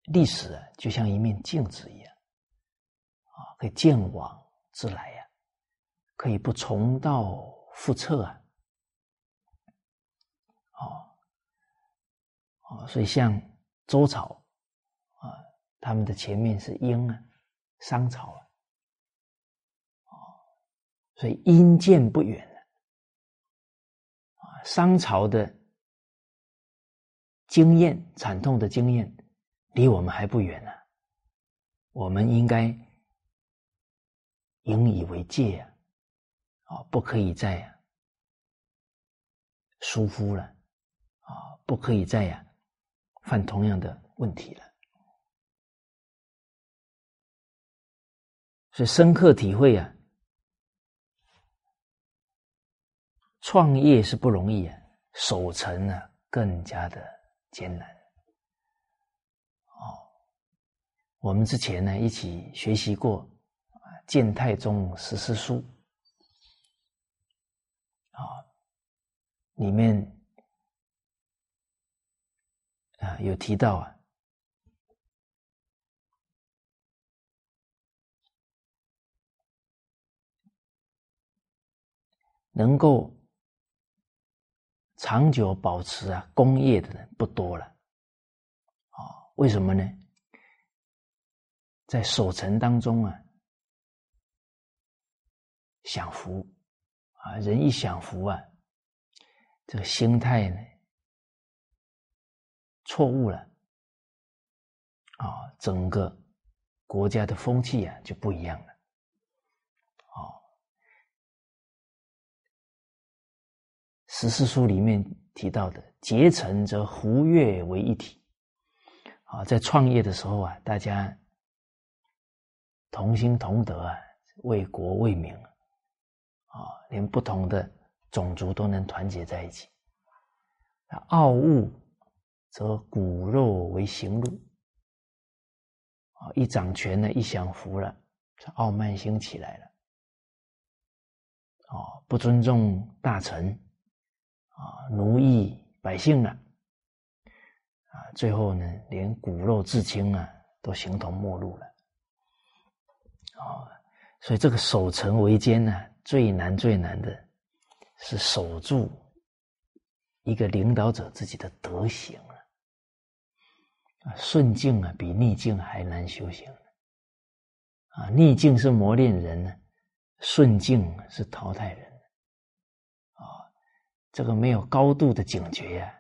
历史啊，就像一面镜子一样，啊，可以见往知来呀，可以不重蹈覆辙啊，哦，啊，所以像周朝啊，他们的前面是殷啊，商朝啊，所以殷见不远了，啊，商朝的经验，惨痛的经验。离我们还不远呢，我们应该引以为戒啊！啊，不可以再疏忽了啊，不可以再呀犯同样的问题了。所以深刻体会啊，创业是不容易啊，守成呢更加的艰难。哦我们之前呢一起学习过啊《建太宗十四书》啊，里面啊有提到啊，能够长久保持啊功业的人不多了啊？为什么呢？在守城当中啊，享福啊，人一享福啊，这个心态呢错误了啊，整个国家的风气啊就不一样了。哦，十四书里面提到的结成则胡越为一体啊，在创业的时候啊，大家。同心同德啊，为国为民啊，连不同的种族都能团结在一起。傲物则骨肉为行路啊，一掌权呢，一享福了，这傲慢心起来了。哦，不尊重大臣啊，奴役百姓了啊，最后呢，连骨肉至亲啊，都形同陌路了。啊，所以这个守成为艰呢，最难最难的是守住一个领导者自己的德行。顺境啊，比逆境还难修行。啊，逆境是磨练人呢，顺境是淘汰人。啊，这个没有高度的警觉呀，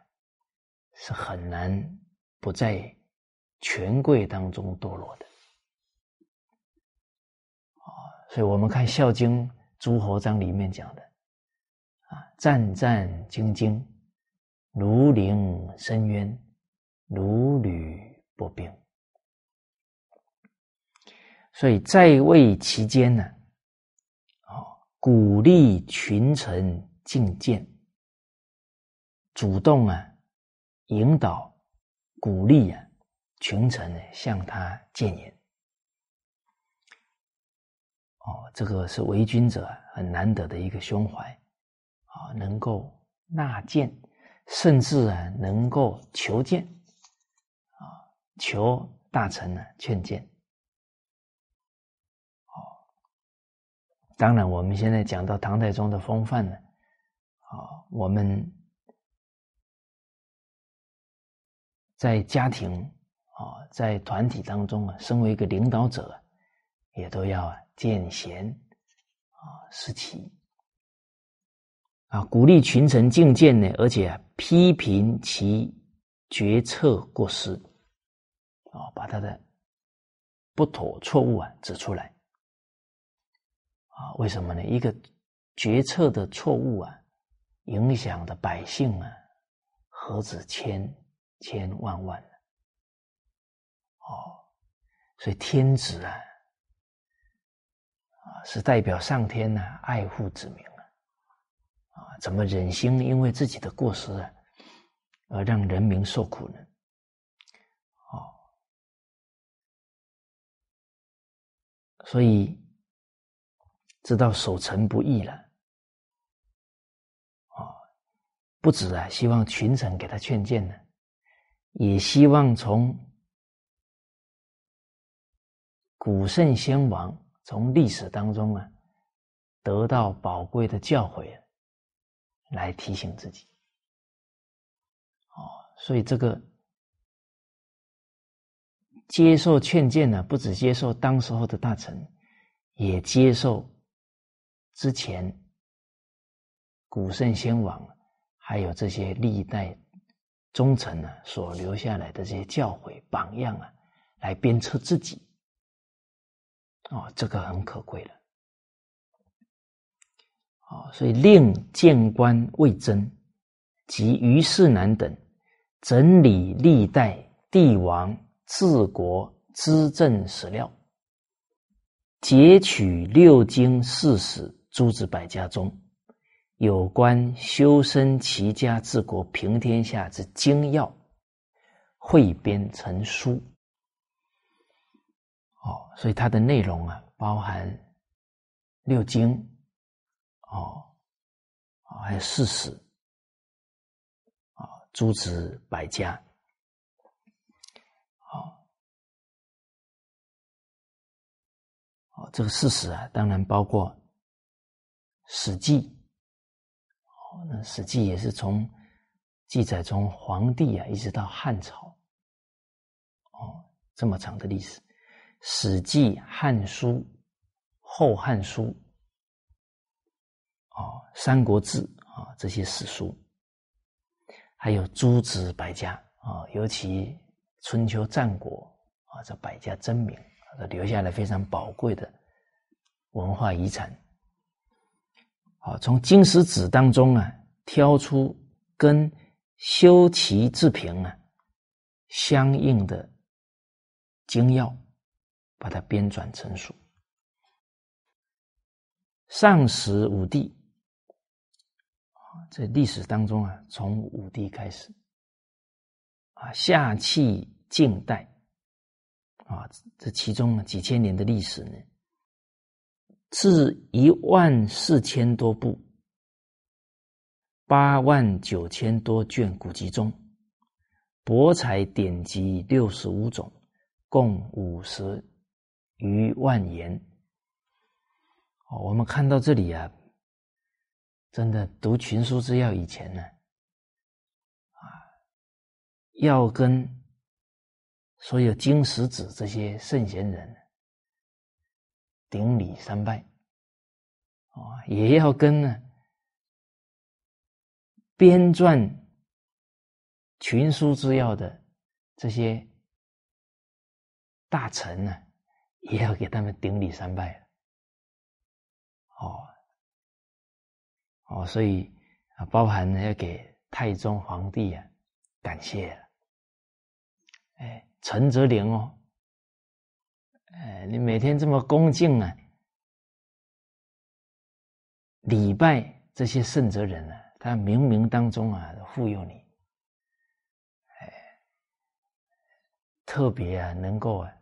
是很难不在权贵当中堕落的。啊，所以我们看《孝经·诸侯章》里面讲的，啊，战战兢兢，如临深渊，如履薄冰。所以在位期间呢，啊，鼓励群臣进谏，主动啊，引导、鼓励啊，群臣呢向他谏言。哦，这个是为君者很难得的一个胸怀，啊，能够纳谏，甚至啊，能够求谏，啊，求大臣呢劝谏。哦当然，我们现在讲到唐太宗的风范呢，啊，我们在家庭啊，在团体当中啊，身为一个领导者，也都要见贤啊，思齐啊，鼓励群臣进谏呢，而且批评其决策过失啊，把他的不妥错误啊指出来。啊，为什么呢？一个决策的错误啊，影响的百姓啊，何止千千万万呢？哦，所以天子啊，啊，是代表上天呢爱护子民啊，啊，怎么忍心因为自己的过失啊，而让人民受苦呢？所以。知道守成不易了，啊，不止啊，希望群臣给他劝谏呢，也希望从古圣先王从历史当中啊，得到宝贵的教诲，来提醒自己。哦，所以这个接受劝谏呢，不只接受当时候的大臣，也接受。之前，古圣先王还有这些历代忠臣呢，所留下来的这些教诲榜样啊，来鞭策自己，哦，这个很可贵了。哦，所以令谏官魏征及虞世南等整理历代帝王治国资政史料，截取六经四史。诸子百家中，有关修身齐家治国平天下之精要，汇编成书。哦，所以它的内容啊，包含六经，哦，还有四史，啊，诸子百家，好，哦，这个事实啊，当然包括。《史记》哦，那《史记》也是从记载从黄帝啊，一直到汉朝，哦，这么长的历史，《史记》《汉书》《后汉书》哦，《三国志》啊，这些史书，还有诸子百家啊，尤其春秋战国啊，这百家争鸣，留下了非常宝贵的文化遗产。好，从经石子当中啊，挑出跟修齐治平啊相应的精要，把它编纂成书。上始武帝，在历史当中啊，从武帝开始啊，下气静待啊，这其中几千年的历史呢。至一万四千多部，八万九千多卷古籍中，博采典籍六十五种，共五十余万言。哦，我们看到这里啊，真的读《群书之要》以前呢，啊，要跟所有经史子这些圣贤人顶礼三拜，啊，也要跟呢编撰《群书之要》的这些大臣呢，也要给他们顶礼三拜。哦，哦，所以啊，包含呢要给太宗皇帝啊感谢了。哎，陈泽林哦，哎，你每天这么恭敬啊，礼拜这些圣哲人呢，他冥冥当中啊护佑你，哎，特别啊能够啊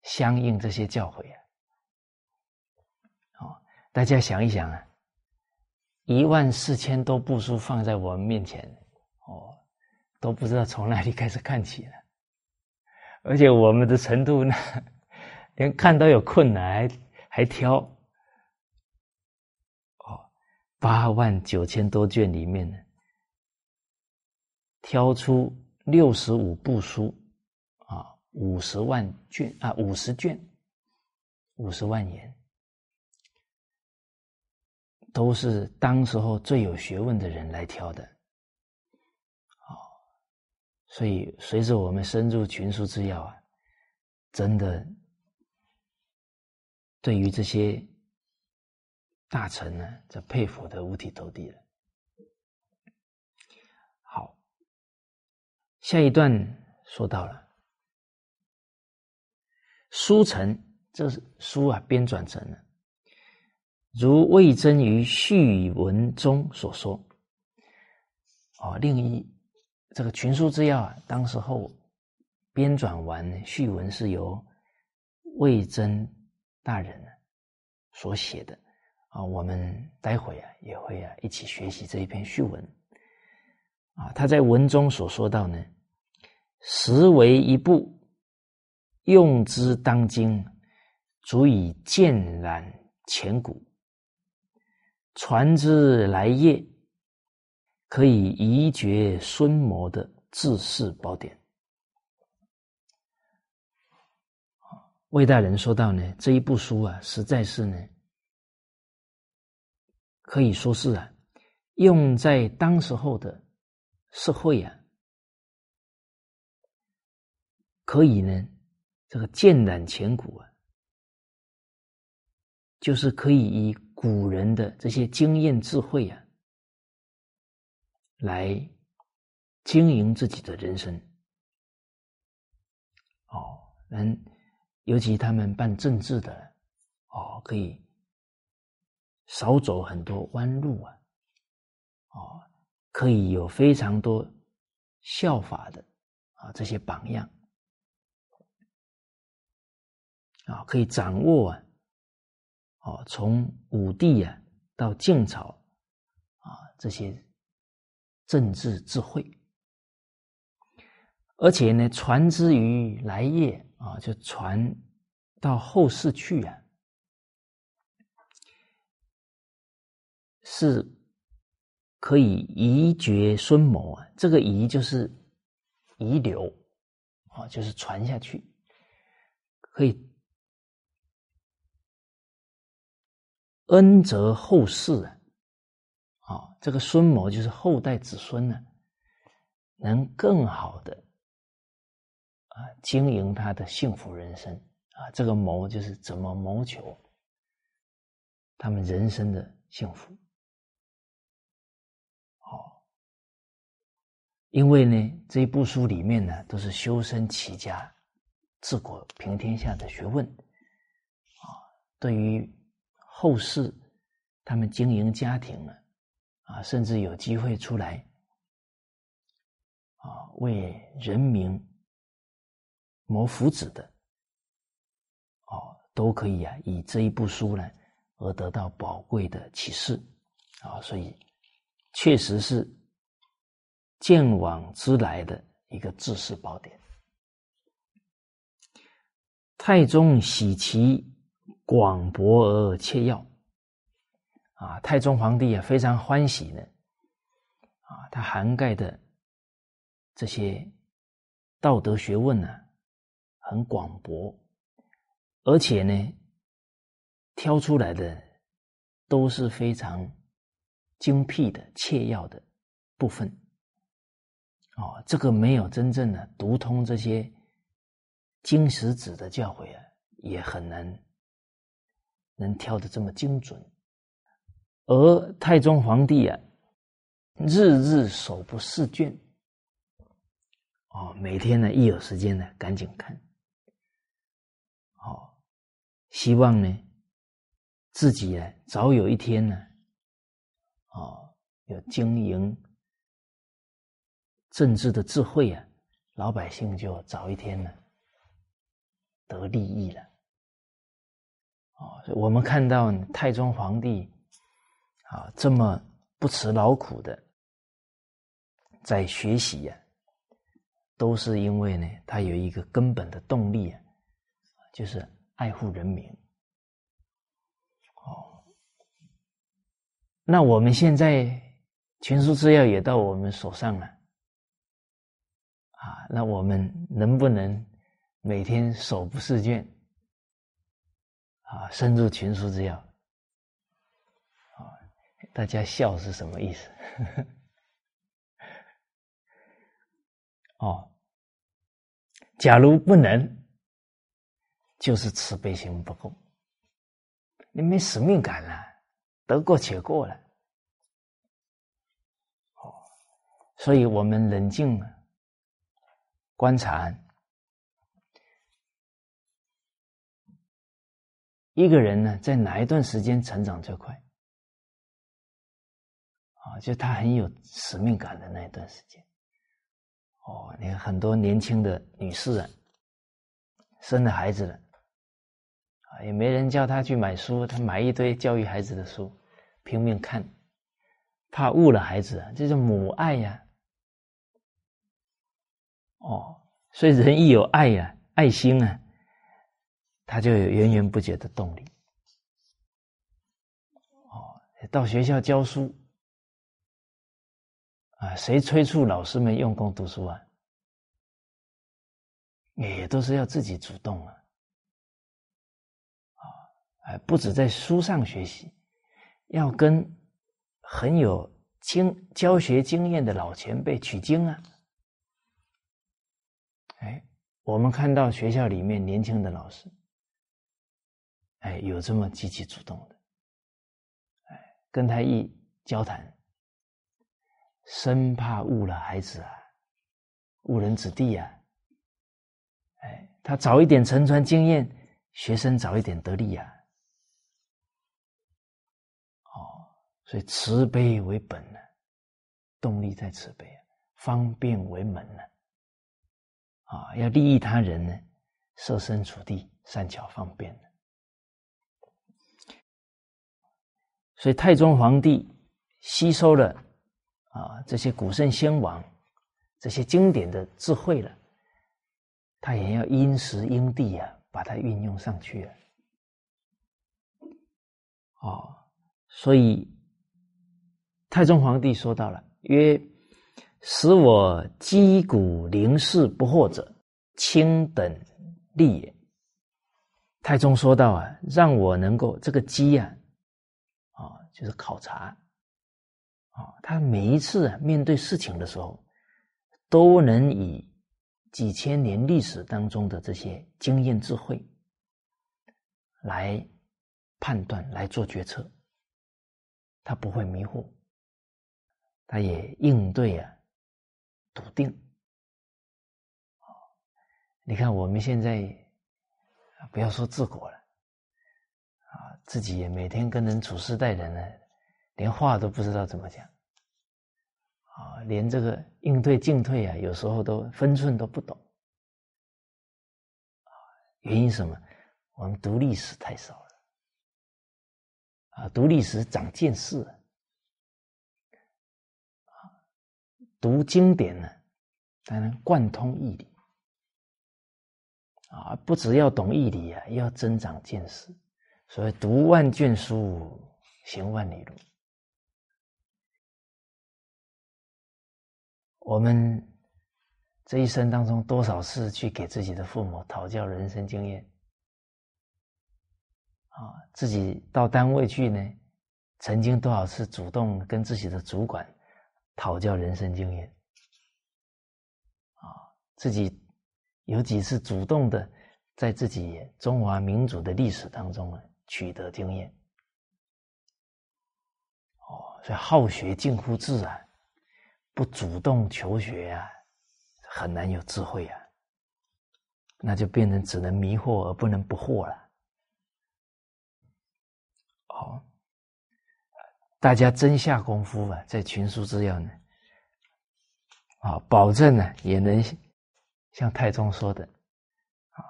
相应这些教诲啊。哦大家想一想啊，一万四千多部书放在我们面前，哦，都不知道从哪里开始看起了。而且我们的程度呢，连看都有困难，还还挑。哦，八万九千多卷里面呢，挑出六十五部书，啊，五十万卷啊，五十卷，五十万言。都是当时候最有学问的人来挑的，所以随着我们深入群书之要啊，真的对于这些大臣呢，这佩服的五体投地了。好，下一段说到了书成，这是书啊编纂成了。如魏征于序文中所说，哦，另一这个群书之要啊，当时候编纂完序文是由魏征大人所写的啊。我们待会啊也会啊一起学习这一篇序文啊。他在文中所说到呢，实为一部，用之当今，足以鉴览前古。传之来业，可以移绝孙魔的治世宝典。魏大人说到呢，这一部书啊，实在是呢，可以说是啊，用在当时候的社会啊，可以呢，这个鉴览前古啊，就是可以以。古人的这些经验智慧啊，来经营自己的人生。哦，能尤其他们办政治的，哦，可以少走很多弯路啊，哦，可以有非常多效法的啊这些榜样，啊，可以掌握啊。哦，从武帝啊到晋朝啊，这些政治智慧，而且呢，传之于来业啊，就传到后世去啊，是可以遗绝孙谋啊。这个遗就是遗留啊，就是传下去，可以。恩泽后世，啊，这个孙谋就是后代子孙呢，能更好的啊经营他的幸福人生啊。这个谋就是怎么谋求他们人生的幸福。哦，因为呢这一部书里面呢都是修身齐家、治国平天下的学问啊，对于。后世，他们经营家庭呢，啊甚至有机会出来，啊，为人民谋福祉的，哦，都可以啊，以这一部书呢而得到宝贵的启示，啊，所以确实是见往知来的一个治世宝典。太宗喜其广博而切要，啊，太宗皇帝啊非常欢喜呢，啊，他涵盖的这些道德学问呢很广博，而且呢挑出来的都是非常精辟的切要的部分，哦，这个没有真正的读通这些。经史子的教诲啊，也很难能挑的这么精准。而太宗皇帝啊，日日手不释卷，哦，每天呢一有时间呢，赶紧看，哦，希望呢自己呢早有一天呢，哦，有经营政治的智慧啊，老百姓就早一天呢。得利益了，哦，我们看到太宗皇帝啊这么不辞劳苦的在学习呀，都是因为呢，他有一个根本的动力啊，就是爱护人民。哦，那我们现在群书资料也到我们手上了，啊，那我们能不能？每天手不释卷，啊，深入群书资料，大家笑是什么意思？哦，假如不能，就是慈悲心不够，你没使命感了，得过且过了，哦，所以我们冷静观察。一个人呢，在哪一段时间成长最快？啊，就他很有使命感的那一段时间。哦，你看很多年轻的女士啊，生了孩子了，啊，也没人叫她去买书，她买一堆教育孩子的书，拼命看，怕误了孩子，这是母爱呀。哦，所以人一有爱呀，爱心啊。他就有源源不绝的动力。哦，到学校教书啊，谁催促老师们用功读书啊？也都是要自己主动啊！啊，不止在书上学习，要跟很有经教学经验的老前辈取经啊！哎，我们看到学校里面年轻的老师。哎，有这么积极主动的，哎，跟他一交谈，生怕误了孩子啊，误人子弟啊，哎，他早一点承传经验，学生早一点得利呀，哦，所以慈悲为本呢，动力在慈悲啊，方便为门呢，啊，要利益他人呢，设身处地，善巧方便的。所以太宗皇帝吸收了啊这些古圣先王这些经典的智慧了，他也要因时因地啊把它运用上去啊。哦，所以太宗皇帝说到了曰：“使我击鼓临事不惑者，卿等利也。”太宗说道啊，让我能够这个击啊。就是考察，他每一次面对事情的时候，都能以几千年历史当中的这些经验智慧来判断、来做决策，他不会迷惑，他也应对啊笃定。你看我们现在不要说治国了。啊，自己也每天跟人处事待人呢，连话都不知道怎么讲，啊，连这个应对进退啊，有时候都分寸都不懂，啊，原因什么？我们读历史太少了，啊，读历史长见识，啊，读经典呢，才能贯通义理，啊，不只要懂义理啊，要增长见识。所以读万卷书，行万里路。我们这一生当中，多少次去给自己的父母讨教人生经验？啊，自己到单位去呢，曾经多少次主动跟自己的主管讨教人生经验？啊，自己有几次主动的在自己中华民族的历史当中啊取得经验？哦，所以好学近乎自然，不主动求学啊，很难有智慧啊，那就变成只能迷惑而不能不惑了。好，大家真下功夫啊，在群书之要呢，啊，保证呢也能像太宗说的，啊，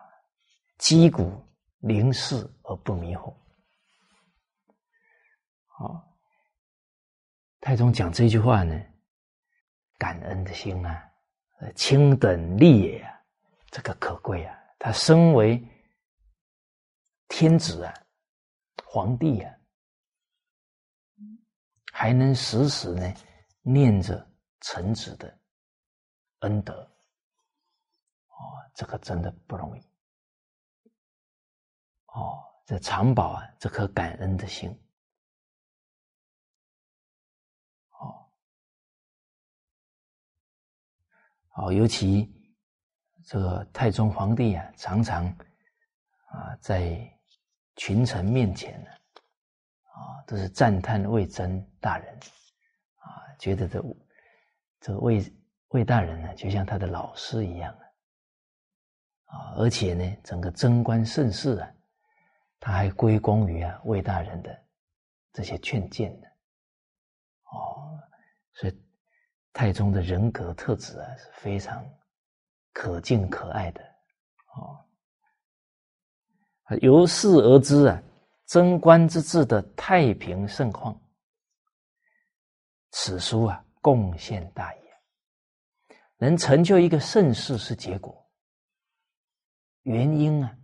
击鼓凝视而不迷惑。好，太宗讲这句话呢，感恩的心啊，卿等利也啊，这个可贵啊，他身为天子啊，皇帝啊。还能时时呢念着臣子的恩德，哦，这个真的不容易。哦，这常宝啊这颗感恩的心，哦，尤其这个太宗皇帝啊，常常啊在群臣面前呢。啊，都是赞叹魏征大人，啊，觉得这这魏魏大人呢，就像他的老师一样啊，而且呢，整个贞观盛世啊，他还归功于啊魏大人的这些劝谏呢，哦，所以太宗的人格特质啊是非常可敬可爱的，哦，由是而知啊。贞观之治的太平盛况，此书啊贡献大也。能成就一个盛世是结果，原因啊，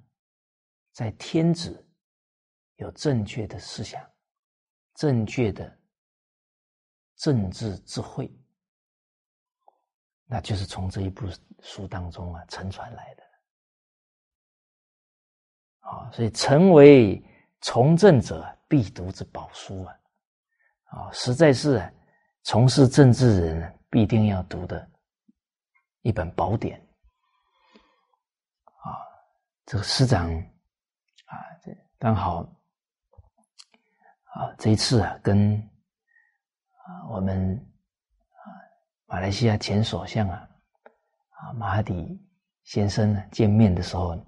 在天子有正确的思想、正确的政治智慧，那就是从这一部书当中啊承传来的。啊，所以成为。从政者必读之宝书啊，啊，实在是从事政治人必定要读的一本宝典啊。这个师长啊，这刚好啊，这一次啊，跟啊我们马来西亚前首相啊啊马哈迪先生呢见面的时候，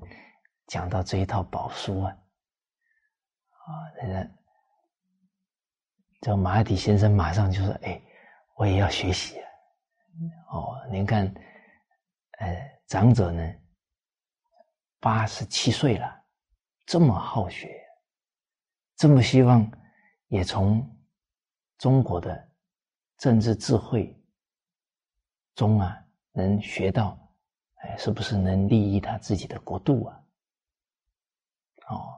讲到这一套宝书啊。啊，那个，这个马哈迪先生马上就说：“哎，我也要学习啊！哦，您看，呃，长者呢，八十七岁了，这么好学，这么希望也从中国的政治智慧中啊，能学到，哎，是不是能利益他自己的国度啊？哦。”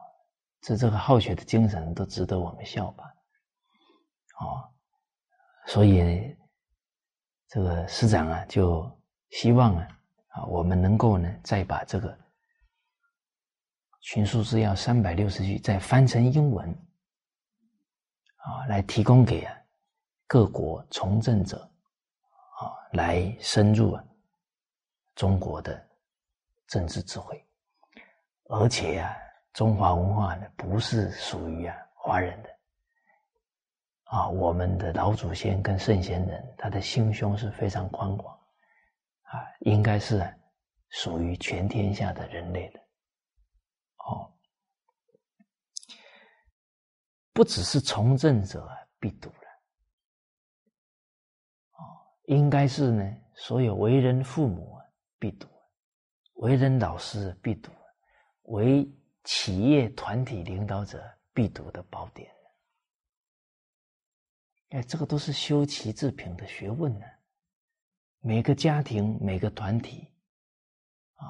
这这个好学的精神都值得我们效法，哦，所以这个师长啊，就希望啊，啊，我们能够呢，再把这个《群书治要》三百六十句再翻成英文，啊，来提供给啊各国从政者，啊，来深入啊中国的政治智慧，而且呀。中华文化呢，不是属于啊华人的。啊，我们的老祖先跟圣贤人，他的心胸是非常宽广。啊，应该是属于全天下的人类的。哦，不只是从政者必读，应该是呢，所有为人父母必读，为人老师必读，为企业团体领导者必读的宝典，哎，这个都是修齐治平的学问呢。每个家庭、每个团体，啊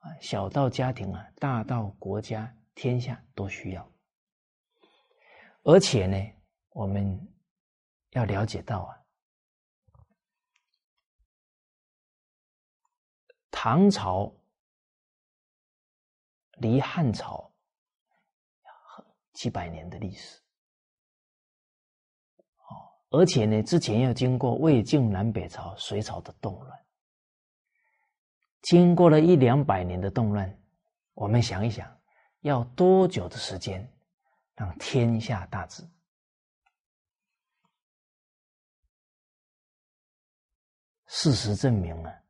啊，小到家庭啊，大到国家天下都需要。而且呢，我们要了解到啊，唐朝离汉朝几百年的历史。而且呢，之前要经过魏晋南北朝、隋朝的动乱，经过了一两百年的动乱，我们想一想，要多久的时间让天下大治？事实证明啊，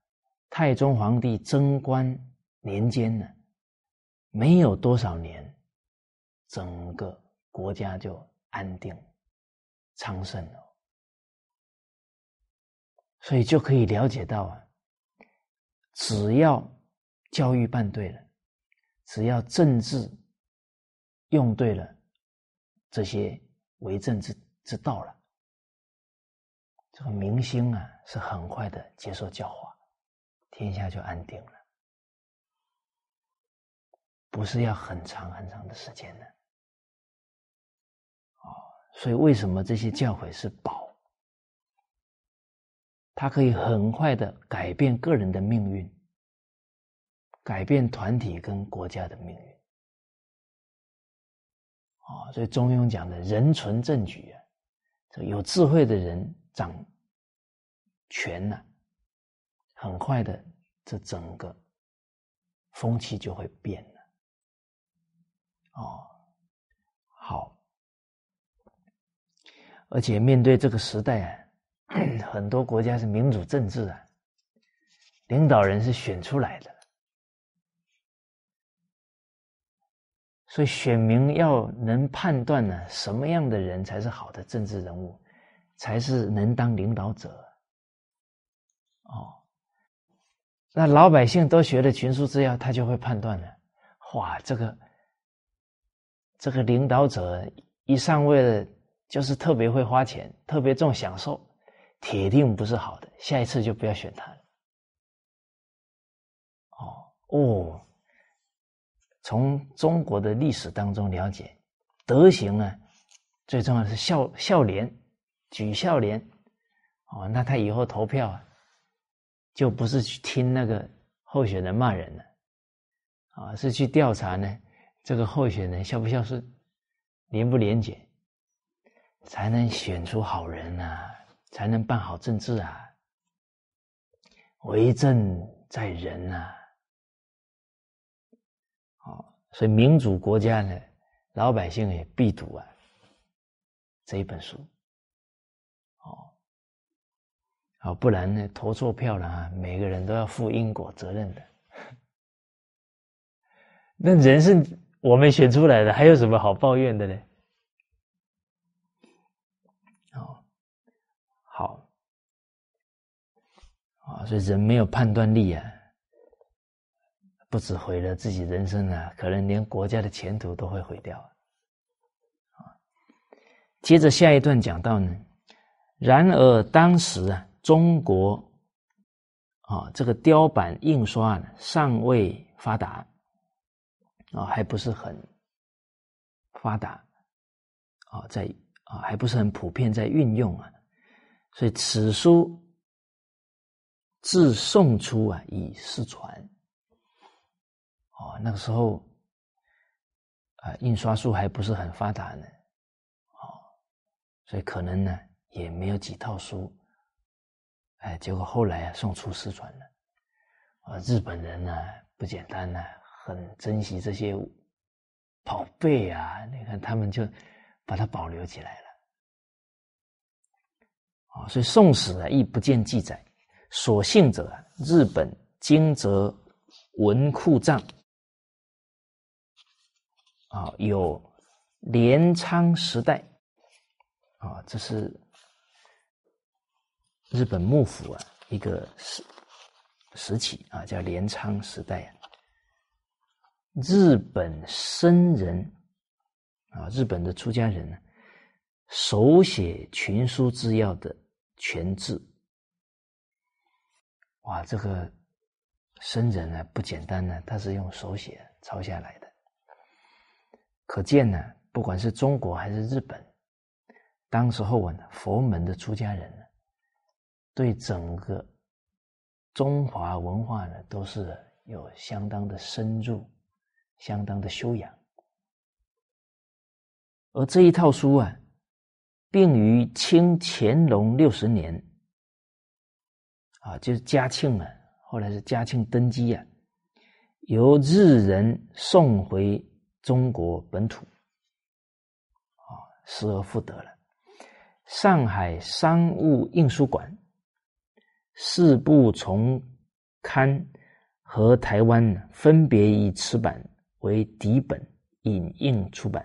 太宗皇帝贞观年间呢，没有多少年，整个国家就安定昌盛了。所以就可以了解到啊，只要教育办对了，只要政治用对了，这些为政之之道了，这个民心啊是很快的接受教化，天下就安定了，不是要很长很长的时间的。哦，所以为什么这些教诲是宝？它可以很快的改变个人的命运，改变团体跟国家的命运。啊，所以中庸讲的人存正举啊，这有智慧的人掌权呢，很快的，这整个风气就会变了。哦，好，而且面对这个时代啊。很多国家是民主政治啊，领导人是选出来的，所以选民要能判断呢，什么样的人才是好的政治人物，才是能当领导者。哦，那老百姓都学了群书治要，他就会判断了。哇，这个这个领导者一上位了，就是特别会花钱，特别重享受。铁定不是好的，下一次就不要选他了。哦哦，从中国的历史当中了解，德行啊，最重要是孝孝廉，举孝廉。哦，那他以后投票啊，就不是去听那个候选人骂人了，啊，是去调查呢，这个候选人孝不孝顺，廉不廉洁，才能选出好人呐。才能办好政治啊！为政在人呐，哦，所以民主国家呢，老百姓也必读啊这一本书，啊，不然呢，投错票了啊，每个人都要负因果责任的。那人是我们选出来的，还有什么好抱怨的呢？好，啊，所以人没有判断力啊，不止毁了自己人生啊，可能连国家的前途都会毁掉。接着下一段讲到呢，然而当时啊，中国啊，这个雕版印刷呢尚未发达，啊，还不是很发达，啊，在啊，还不是很普遍在运用啊。所以此书自宋初啊，以失传。哦，那个时候啊，印刷术还不是很发达呢，哦，所以可能呢也没有几套书。哎，结果后来啊，宋初失传了。啊，日本人呢不简单呢，很珍惜这些宝贝啊，你看他们就把它保留起来了。啊，所以《宋史》啊亦不见记载。所幸者，日本金泽文库藏啊，有镰仓时代啊，这是日本幕府啊一个时时期啊，叫镰仓时代啊。日本僧人啊，日本的出家人呢，手写群书之要的。全字，哇，这个僧人呢不简单呢，他是用手写抄下来的。可见呢，不管是中国还是日本，当时候啊，佛门的出家人呢，对整个中华文化呢，都是有相当的深入、相当的修养。而这一套书啊，并于清乾隆六十年，啊，就是嘉庆啊，后来是嘉庆登基啊，由日人送回中国本土，啊，失而复得了。上海商务印书馆四部从刊和台湾分别以此版为底本引印出版。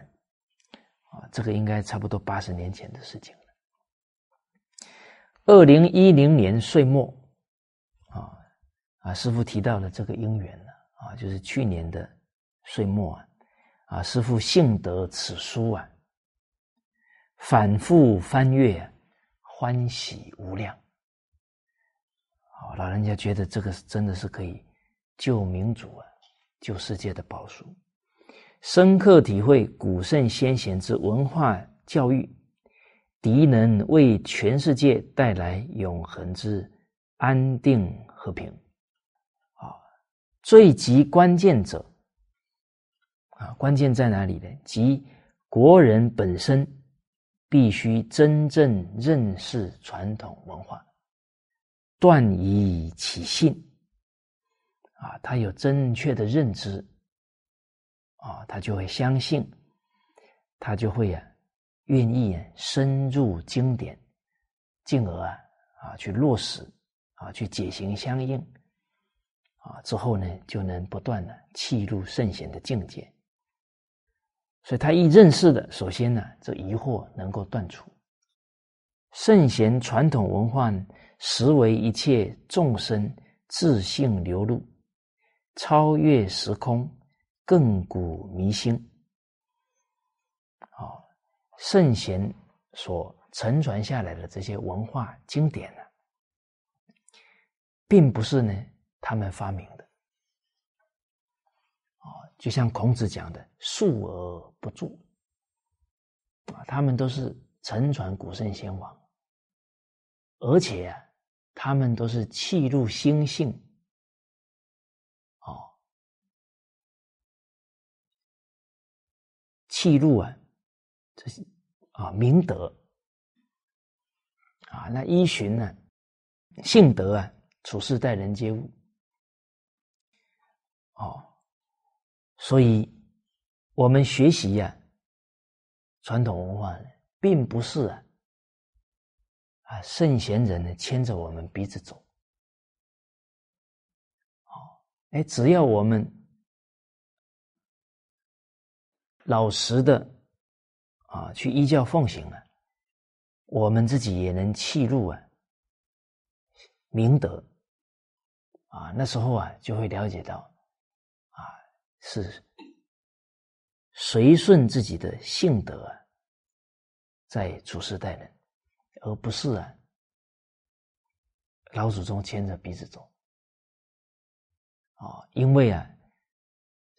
啊，这个应该差不多八十年前的事情了。二零一零年岁末，啊啊，师傅提到了这个因缘了啊，就是去年的岁末啊，啊，师傅幸得此书啊，反复翻阅，欢喜无量。老人家觉得这个是真的是可以救民族啊，救世界的宝书。深刻体会古圣先贤之文化教育，敌能为全世界带来永恒之安定和平。啊，最极关键者，啊，关键在哪里呢？即国人本身必须真正认识传统文化，断以起信。啊，他有正确的认知。啊，他就会相信，他就会啊，愿意深入经典，进而啊啊去落实啊去解行相应啊之后呢，就能不断的契入圣贤的境界。所以他一认识的，首先呢，这疑惑能够断除。圣贤传统文化实为一切众生自性流露，超越时空。亘古弥新，啊，圣贤所承传下来的这些文化经典呢，并不是呢他们发明的，啊，就像孔子讲的“述而不作”，啊，他们都是承传古圣先王，而且啊，他们都是气入心性。气入啊，这是啊明德。啊，那依循呢性德啊，处事待人接物。哦，所以我们学习呀传统文化，并不是啊啊圣贤人呢牵着我们鼻子走，哦，哎，只要我们。老实的啊，去依教奉行啊，我们自己也能契入啊，明德啊，那时候啊，就会了解到啊，是随顺自己的性德啊，在处事待人，而不是啊，老祖宗牵着鼻子走。啊，因为啊。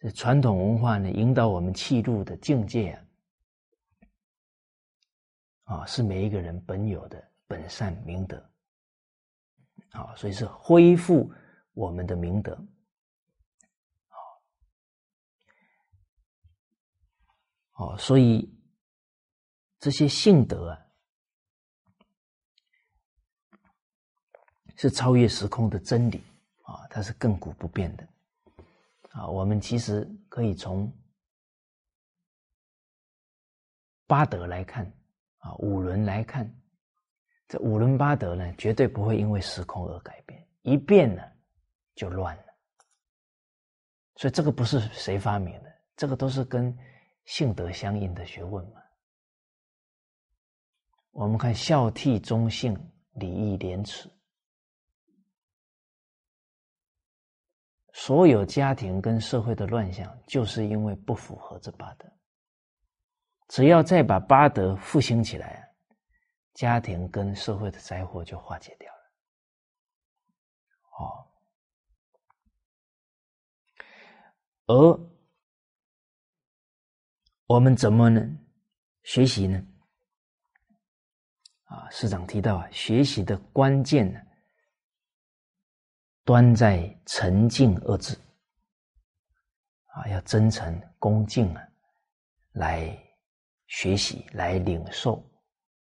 这传统文化呢，引导我们气度的境界啊，啊，是每一个人本有的本善明德，啊，所以是恢复我们的明德，啊，哦，所以这些性德啊，是超越时空的真理啊，它是亘古不变的。啊，我们其实可以从八德来看，啊，五伦来看，这五伦八德呢，绝对不会因为时空而改变，一变呢就乱了。所以这个不是谁发明的，这个都是跟性德相应的学问嘛。我们看孝悌忠信礼义廉耻。所有家庭跟社会的乱象，就是因为不符合这八德。只要再把八德复兴起来，家庭跟社会的灾祸就化解掉了。哦，而我们怎么呢学习呢？啊，师长提到啊，学习的关键呢，端在沉静二字。啊，要真诚恭敬啊，来学习，来领受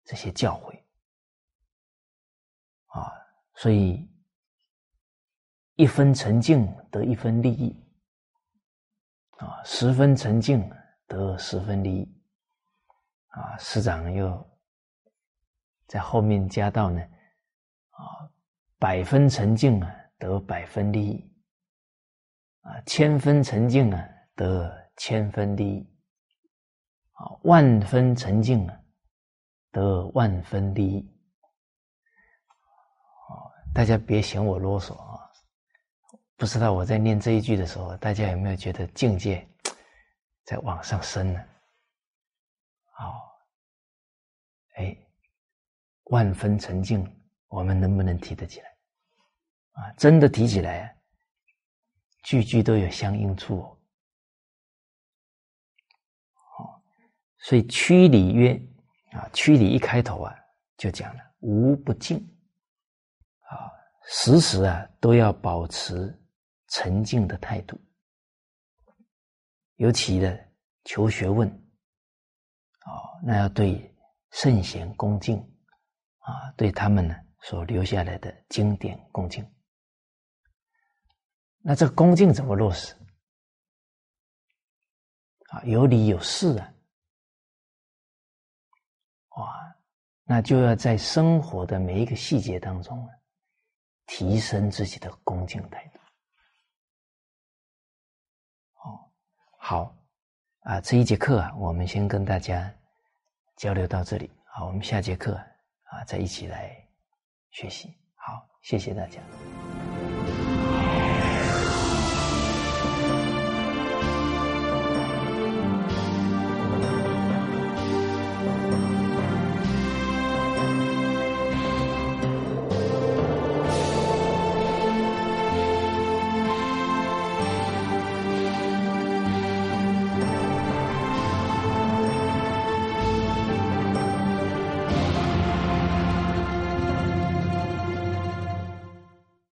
这些教诲。啊，所以一分沉静得一分利益，啊，十分沉静得十分利益。啊，师长又在后面加到呢，啊，百分沉静啊，得百分利益。啊，千分沉静啊，得千分利益；啊，万分沉静啊，得万分利益。大家别嫌我啰嗦啊！不知道我在念这一句的时候，大家有没有觉得境界在往上升呢？好，哎，万分沉静，我们能不能提得起来？啊，真的提起来。句句都有相应处哦，好，所以曲里曰啊，曲里一开头啊，就讲了无不敬啊，时时啊都要保持沉静的态度，尤其的求学问啊，那要对圣贤恭敬啊，对他们呢所留下来的经典恭敬。那这个恭敬怎么落实？啊，有理有事啊，哇，那就要在生活的每一个细节当中啊，提升自己的恭敬态度。哦，好，啊，这一节课啊，我们先跟大家交流到这里。好，我们下节课啊，再一起来学习。好，谢谢大家。